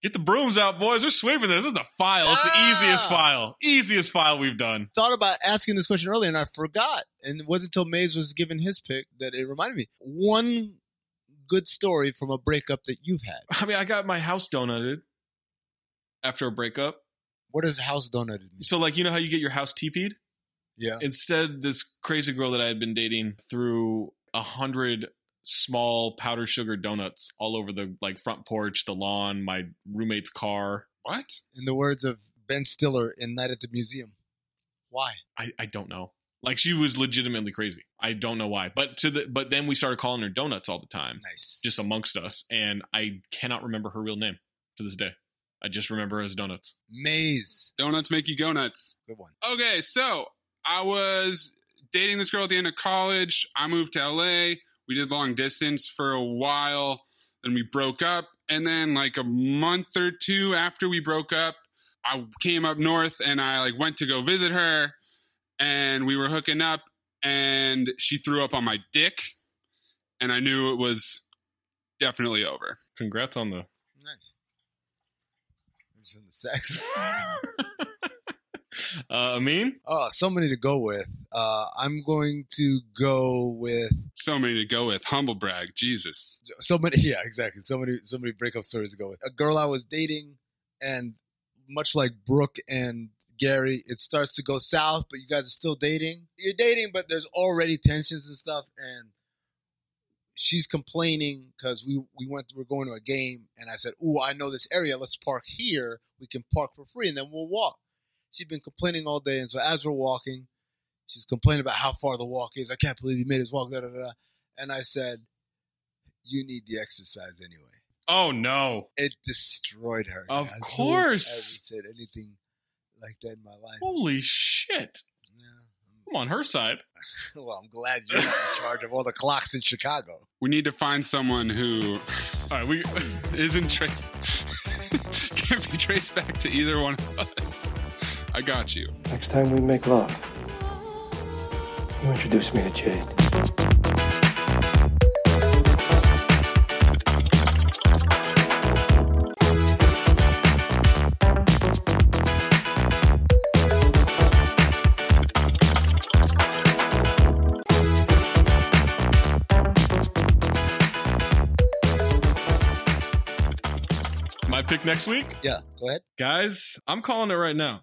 Get the brooms out, boys. We're sweeping this. This is a file. It's the easiest ah! file. Easiest file we've done. Thought about asking this question earlier and I forgot. And it wasn't until Maze was given his pick that it reminded me. One good story from a breakup that you've had. I mean, I got my house donuted after a breakup. What does house donuted mean? So, like, you know how you get your house TP'd? Yeah. Instead, this crazy girl that I had been dating threw a hundred small powdered sugar donuts all over the like front porch, the lawn, my roommate's car. What? In the words of Ben Stiller in Night at the Museum. Why? I, I don't know. Like she was legitimately crazy. I don't know why. But to the but then we started calling her donuts all the time. Nice. Just amongst us. And I cannot remember her real name to this day. I just remember her as donuts. Maze. Donuts make you go nuts. Good one. Okay, so I was dating this girl at the end of college. I moved to LA. We did long distance for a while. Then we broke up. And then like a month or two after we broke up, I came up north and I like went to go visit her and we were hooking up and she threw up on my dick and I knew it was definitely over. Congrats on the Nice. Just in the sex. uh Amin? Oh, so many to go with. Uh, I'm going to go with So many to go with. Humble brag. Jesus. so many. Yeah, exactly. So many, so many breakup stories to go with. A girl I was dating, and much like Brooke and Gary, it starts to go south, but you guys are still dating. You're dating, but there's already tensions and stuff, and she's complaining because we we went we're going to a game, and I said, "Oh, I know this area. Let's park here. We can park for free, and then we'll walk." She'd been complaining all day, and so as we're walking, she's complaining about how far the walk is. I can't believe you made us walk. Da, da, da. And I said, "You need the exercise anyway." Oh no. It destroyed her. Of course. Said anything like that in my life. Holy shit. I'm on her side. Well, I'm glad you're not in charge of all the clocks in Chicago. We need to find someone who All right, we isn't traced can't be traced back to either one of us. I got you. Next time we make love, you introduce me to Jade. Pick next week? Yeah, go ahead. Guys, I'm calling it right now.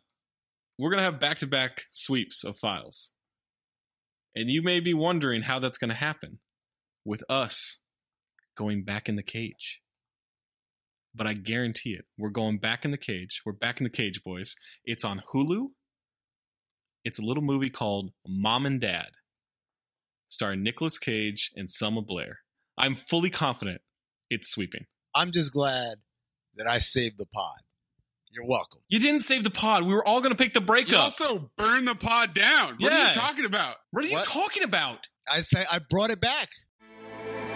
We're going to have back to back sweeps of files. And you may be wondering how that's going to happen with us going back in the cage. But I guarantee it. We're going back in the cage. We're back in the cage, boys. It's on Hulu. It's a little movie called Mom and Dad, starring Nicolas Cage and Selma Blair. I'm fully confident it's sweeping. I'm just glad that I saved the pod. You're welcome. You didn't save the pod. We were all going to pick the breakup. You also burn the pod down. What are you talking about? What are you What? talking about? I say I brought it back.